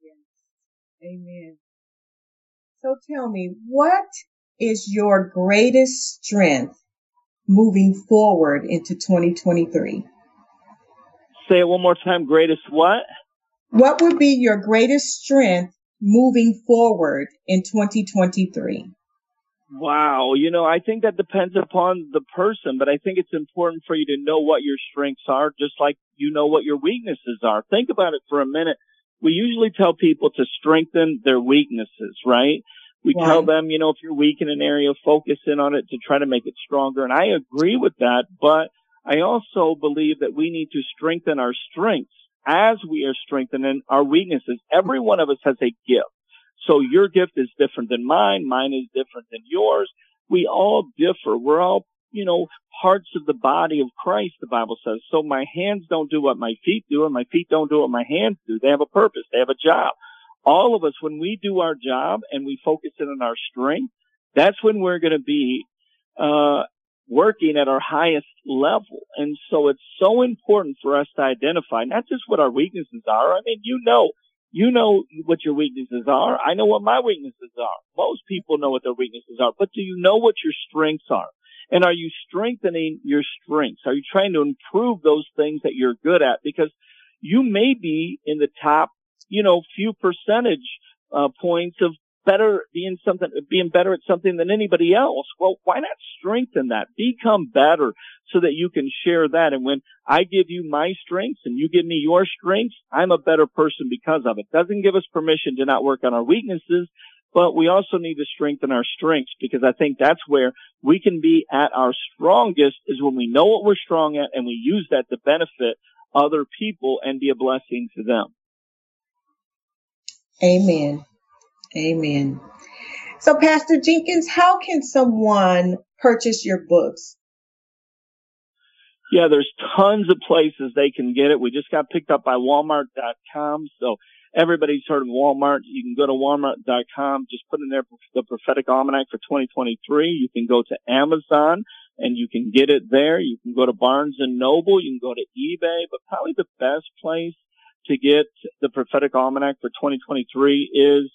[SPEAKER 2] Yes. Amen. So tell me, what is your greatest strength moving forward into 2023?
[SPEAKER 5] Say it one more time. Greatest what?
[SPEAKER 2] What would be your greatest strength moving forward in 2023?
[SPEAKER 5] Wow. You know, I think that depends upon the person, but I think it's important for you to know what your strengths are, just like you know what your weaknesses are. Think about it for a minute. We usually tell people to strengthen their weaknesses, right? We tell them, you know, if you're weak in an area, focus in on it to try to make it stronger. And I agree with that, but I also believe that we need to strengthen our strengths as we are strengthening our weaknesses. Every one of us has a gift. So your gift is different than mine. Mine is different than yours. We all differ. We're all, you know, parts of the body of Christ, the Bible says. So my hands don't do what my feet do and my feet don't do what my hands do. They have a purpose. They have a job. All of us, when we do our job and we focus in on our strength, that's when we're going to be, uh, working at our highest level. And so it's so important for us to identify not just what our weaknesses are. I mean, you know, you know what your weaknesses are. I know what my weaknesses are. Most people know what their weaknesses are, but do you know what your strengths are? And are you strengthening your strengths? Are you trying to improve those things that you're good at? Because you may be in the top, you know, few percentage uh, points of better being something, being better at something than anybody else. Well, why not strengthen that? Become better so that you can share that. And when I give you my strengths and you give me your strengths, I'm a better person because of it. Doesn't give us permission to not work on our weaknesses, but we also need to strengthen our strengths because I think that's where we can be at our strongest is when we know what we're strong at and we use that to benefit other people and be a blessing to them.
[SPEAKER 2] Amen. Amen. So, Pastor Jenkins, how can someone purchase your books?
[SPEAKER 5] Yeah, there's tons of places they can get it. We just got picked up by Walmart.com. So everybody's heard of Walmart. You can go to Walmart.com, just put in there the prophetic almanac for 2023. You can go to Amazon and you can get it there. You can go to Barnes and Noble. You can go to eBay, but probably the best place to get the prophetic almanac for 2023 is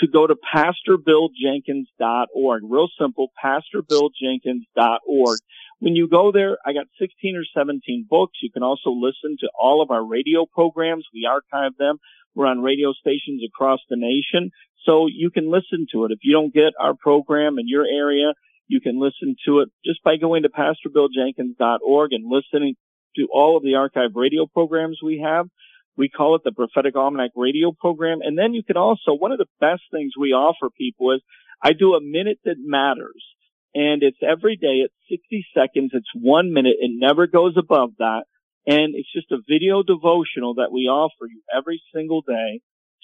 [SPEAKER 5] to go to pastorbilljenkins.org. Real simple, pastorbilljenkins.org. When you go there, I got 16 or 17 books. You can also listen to all of our radio programs. We archive them. We're on radio stations across the nation. So you can listen to it. If you don't get our program in your area, you can listen to it just by going to pastorbilljenkins.org and listening to all of the archive radio programs we have. We call it the Prophetic Almanac radio program. And then you can also, one of the best things we offer people is I do a minute that matters. And it's every day. It's 60 seconds. It's one minute. It never goes above that. And it's just a video devotional that we offer you every single day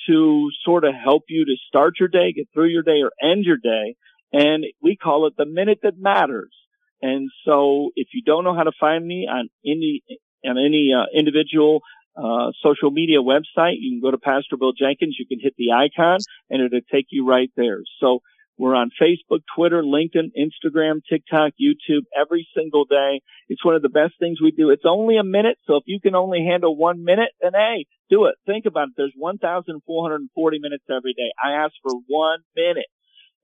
[SPEAKER 5] to sort of help you to start your day, get through your day or end your day. And we call it the minute that matters. And so if you don't know how to find me on any, on any uh, individual uh, social media website. You can go to Pastor Bill Jenkins. You can hit the icon and it'll take you right there. So we're on Facebook, Twitter, LinkedIn, Instagram, TikTok, YouTube every single day. It's one of the best things we do. It's only a minute. So if you can only handle one minute, then hey, do it. Think about it. There's 1,440 minutes every day. I ask for one minute.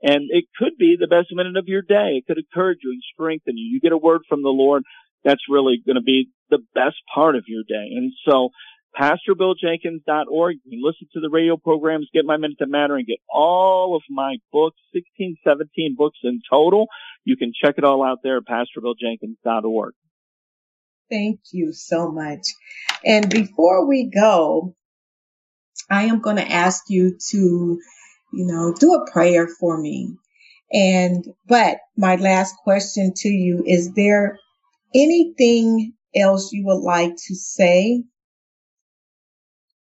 [SPEAKER 5] And it could be the best minute of your day. It could encourage you and strengthen you. You get a word from the Lord that's really going to be the best part of your day. And so pastorbilljenkins.org. You can listen to the radio programs, get my minute to matter and get all of my books, 16, 17 books in total. You can check it all out there at pastorbilljenkins.org.
[SPEAKER 2] Thank you so much. And before we go, I am going to ask you to, you know, do a prayer for me. And, but my last question to you, is there anything else you would like to say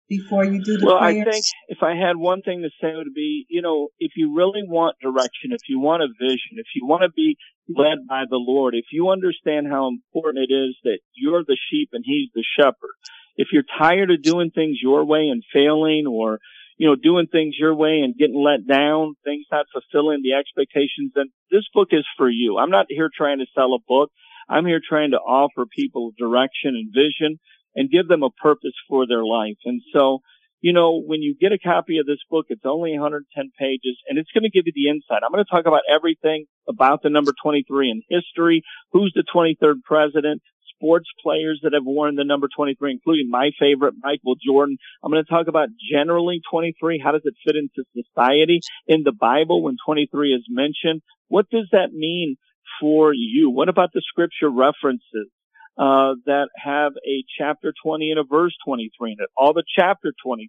[SPEAKER 2] before you do the
[SPEAKER 5] well,
[SPEAKER 2] prayers?
[SPEAKER 5] I think if I had one thing to say, it would be, you know, if you really want direction, if you want a vision, if you want to be led by the Lord, if you understand how important it is that you're the sheep and He's the shepherd, if you're tired of doing things your way and failing or, you know, doing things your way and getting let down, things not fulfilling the expectations, then this book is for you. I'm not here trying to sell a book. I'm here trying to offer people direction and vision and give them a purpose for their life. And so, you know, when you get a copy of this book, it's only 110 pages and it's going to give you the insight. I'm going to talk about everything about the number 23 in history, who's the 23rd president, sports players that have worn the number 23, including my favorite, Michael Jordan. I'm going to talk about generally 23. How does it fit into society in the Bible when 23 is mentioned? What does that mean for you? What about the scripture references uh, that have a chapter 20 and a verse 23 in it? All the chapter 23s.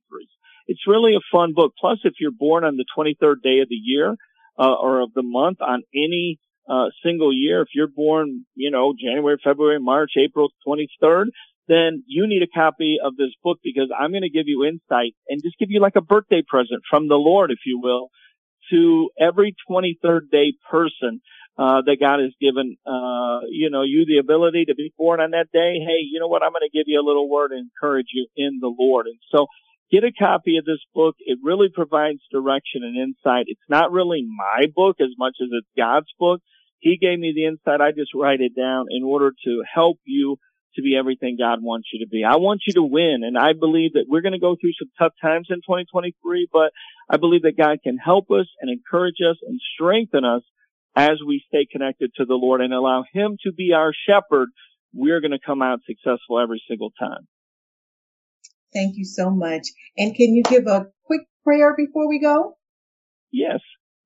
[SPEAKER 5] It's really a fun book. Plus, if you're born on the 23rd day of the year uh, or of the month on any uh, single year, if you're born, you know, January, February, March, April 23rd, then you need a copy of this book because I'm going to give you insight and just give you like a birthday present from the Lord, if you will, to every 23rd day person uh, that God has given, uh, you know, you the ability to be born on that day. Hey, you know what? I'm going to give you a little word and encourage you in the Lord. And so get a copy of this book. It really provides direction and insight. It's not really my book as much as it's God's book. He gave me the insight. I just write it down in order to help you to be everything God wants you to be. I want you to win. And I believe that we're going to go through some tough times in 2023, but I believe that God can help us and encourage us and strengthen us as we stay connected to the Lord and allow Him to be our shepherd. We're going to come out successful every single time.
[SPEAKER 2] Thank you so much. And can you give a quick prayer before we go?
[SPEAKER 5] Yes.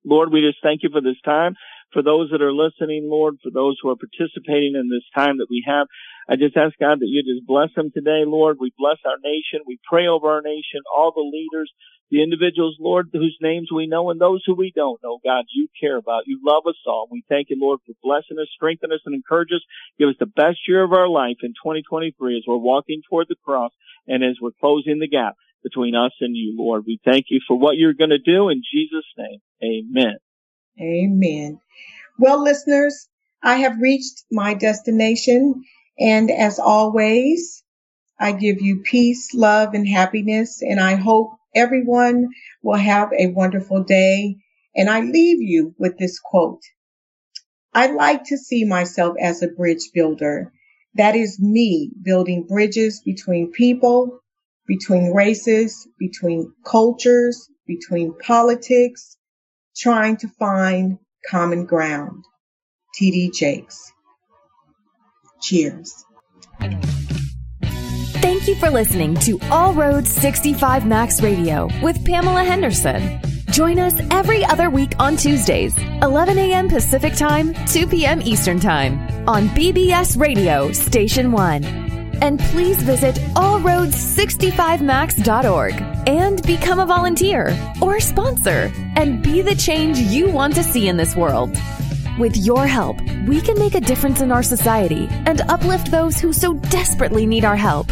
[SPEAKER 5] Lord, we just thank you for this time. For those that are listening, Lord, for those who are participating in this time that we have, I just ask God that you just bless them today, Lord. We bless our nation. We pray over our nation, all the leaders, the individuals, Lord, whose names we know and those who we don't know. God, you care about. You love us all. We thank you, Lord, for blessing us, strengthening us, and encourage us. Give us the best year of our life in 2023 as we're walking toward the cross and as we're closing the gap between us and you, Lord. We thank you for what you're going to do in Jesus' name. Amen.
[SPEAKER 2] Amen. Well, listeners, I have reached my destination. And as always, I give you peace, love, and happiness. And I hope everyone will have a wonderful day. And I leave you with this quote. I like to see myself as a bridge builder. That is me building bridges between people, between races, between cultures, between politics, trying to find common ground. TD Jakes. Cheers.
[SPEAKER 1] Thank you for listening to All Roads 65 Max Radio with Pamela Henderson. Join us every other week on Tuesdays, 11 a.m. Pacific Time, 2 p.m. Eastern Time on BBS Radio Station 1. And please visit allroads65max.org and become a volunteer or sponsor and be the change you want to see in this world. With your help, we can make a difference in our society and uplift those who so desperately need our help.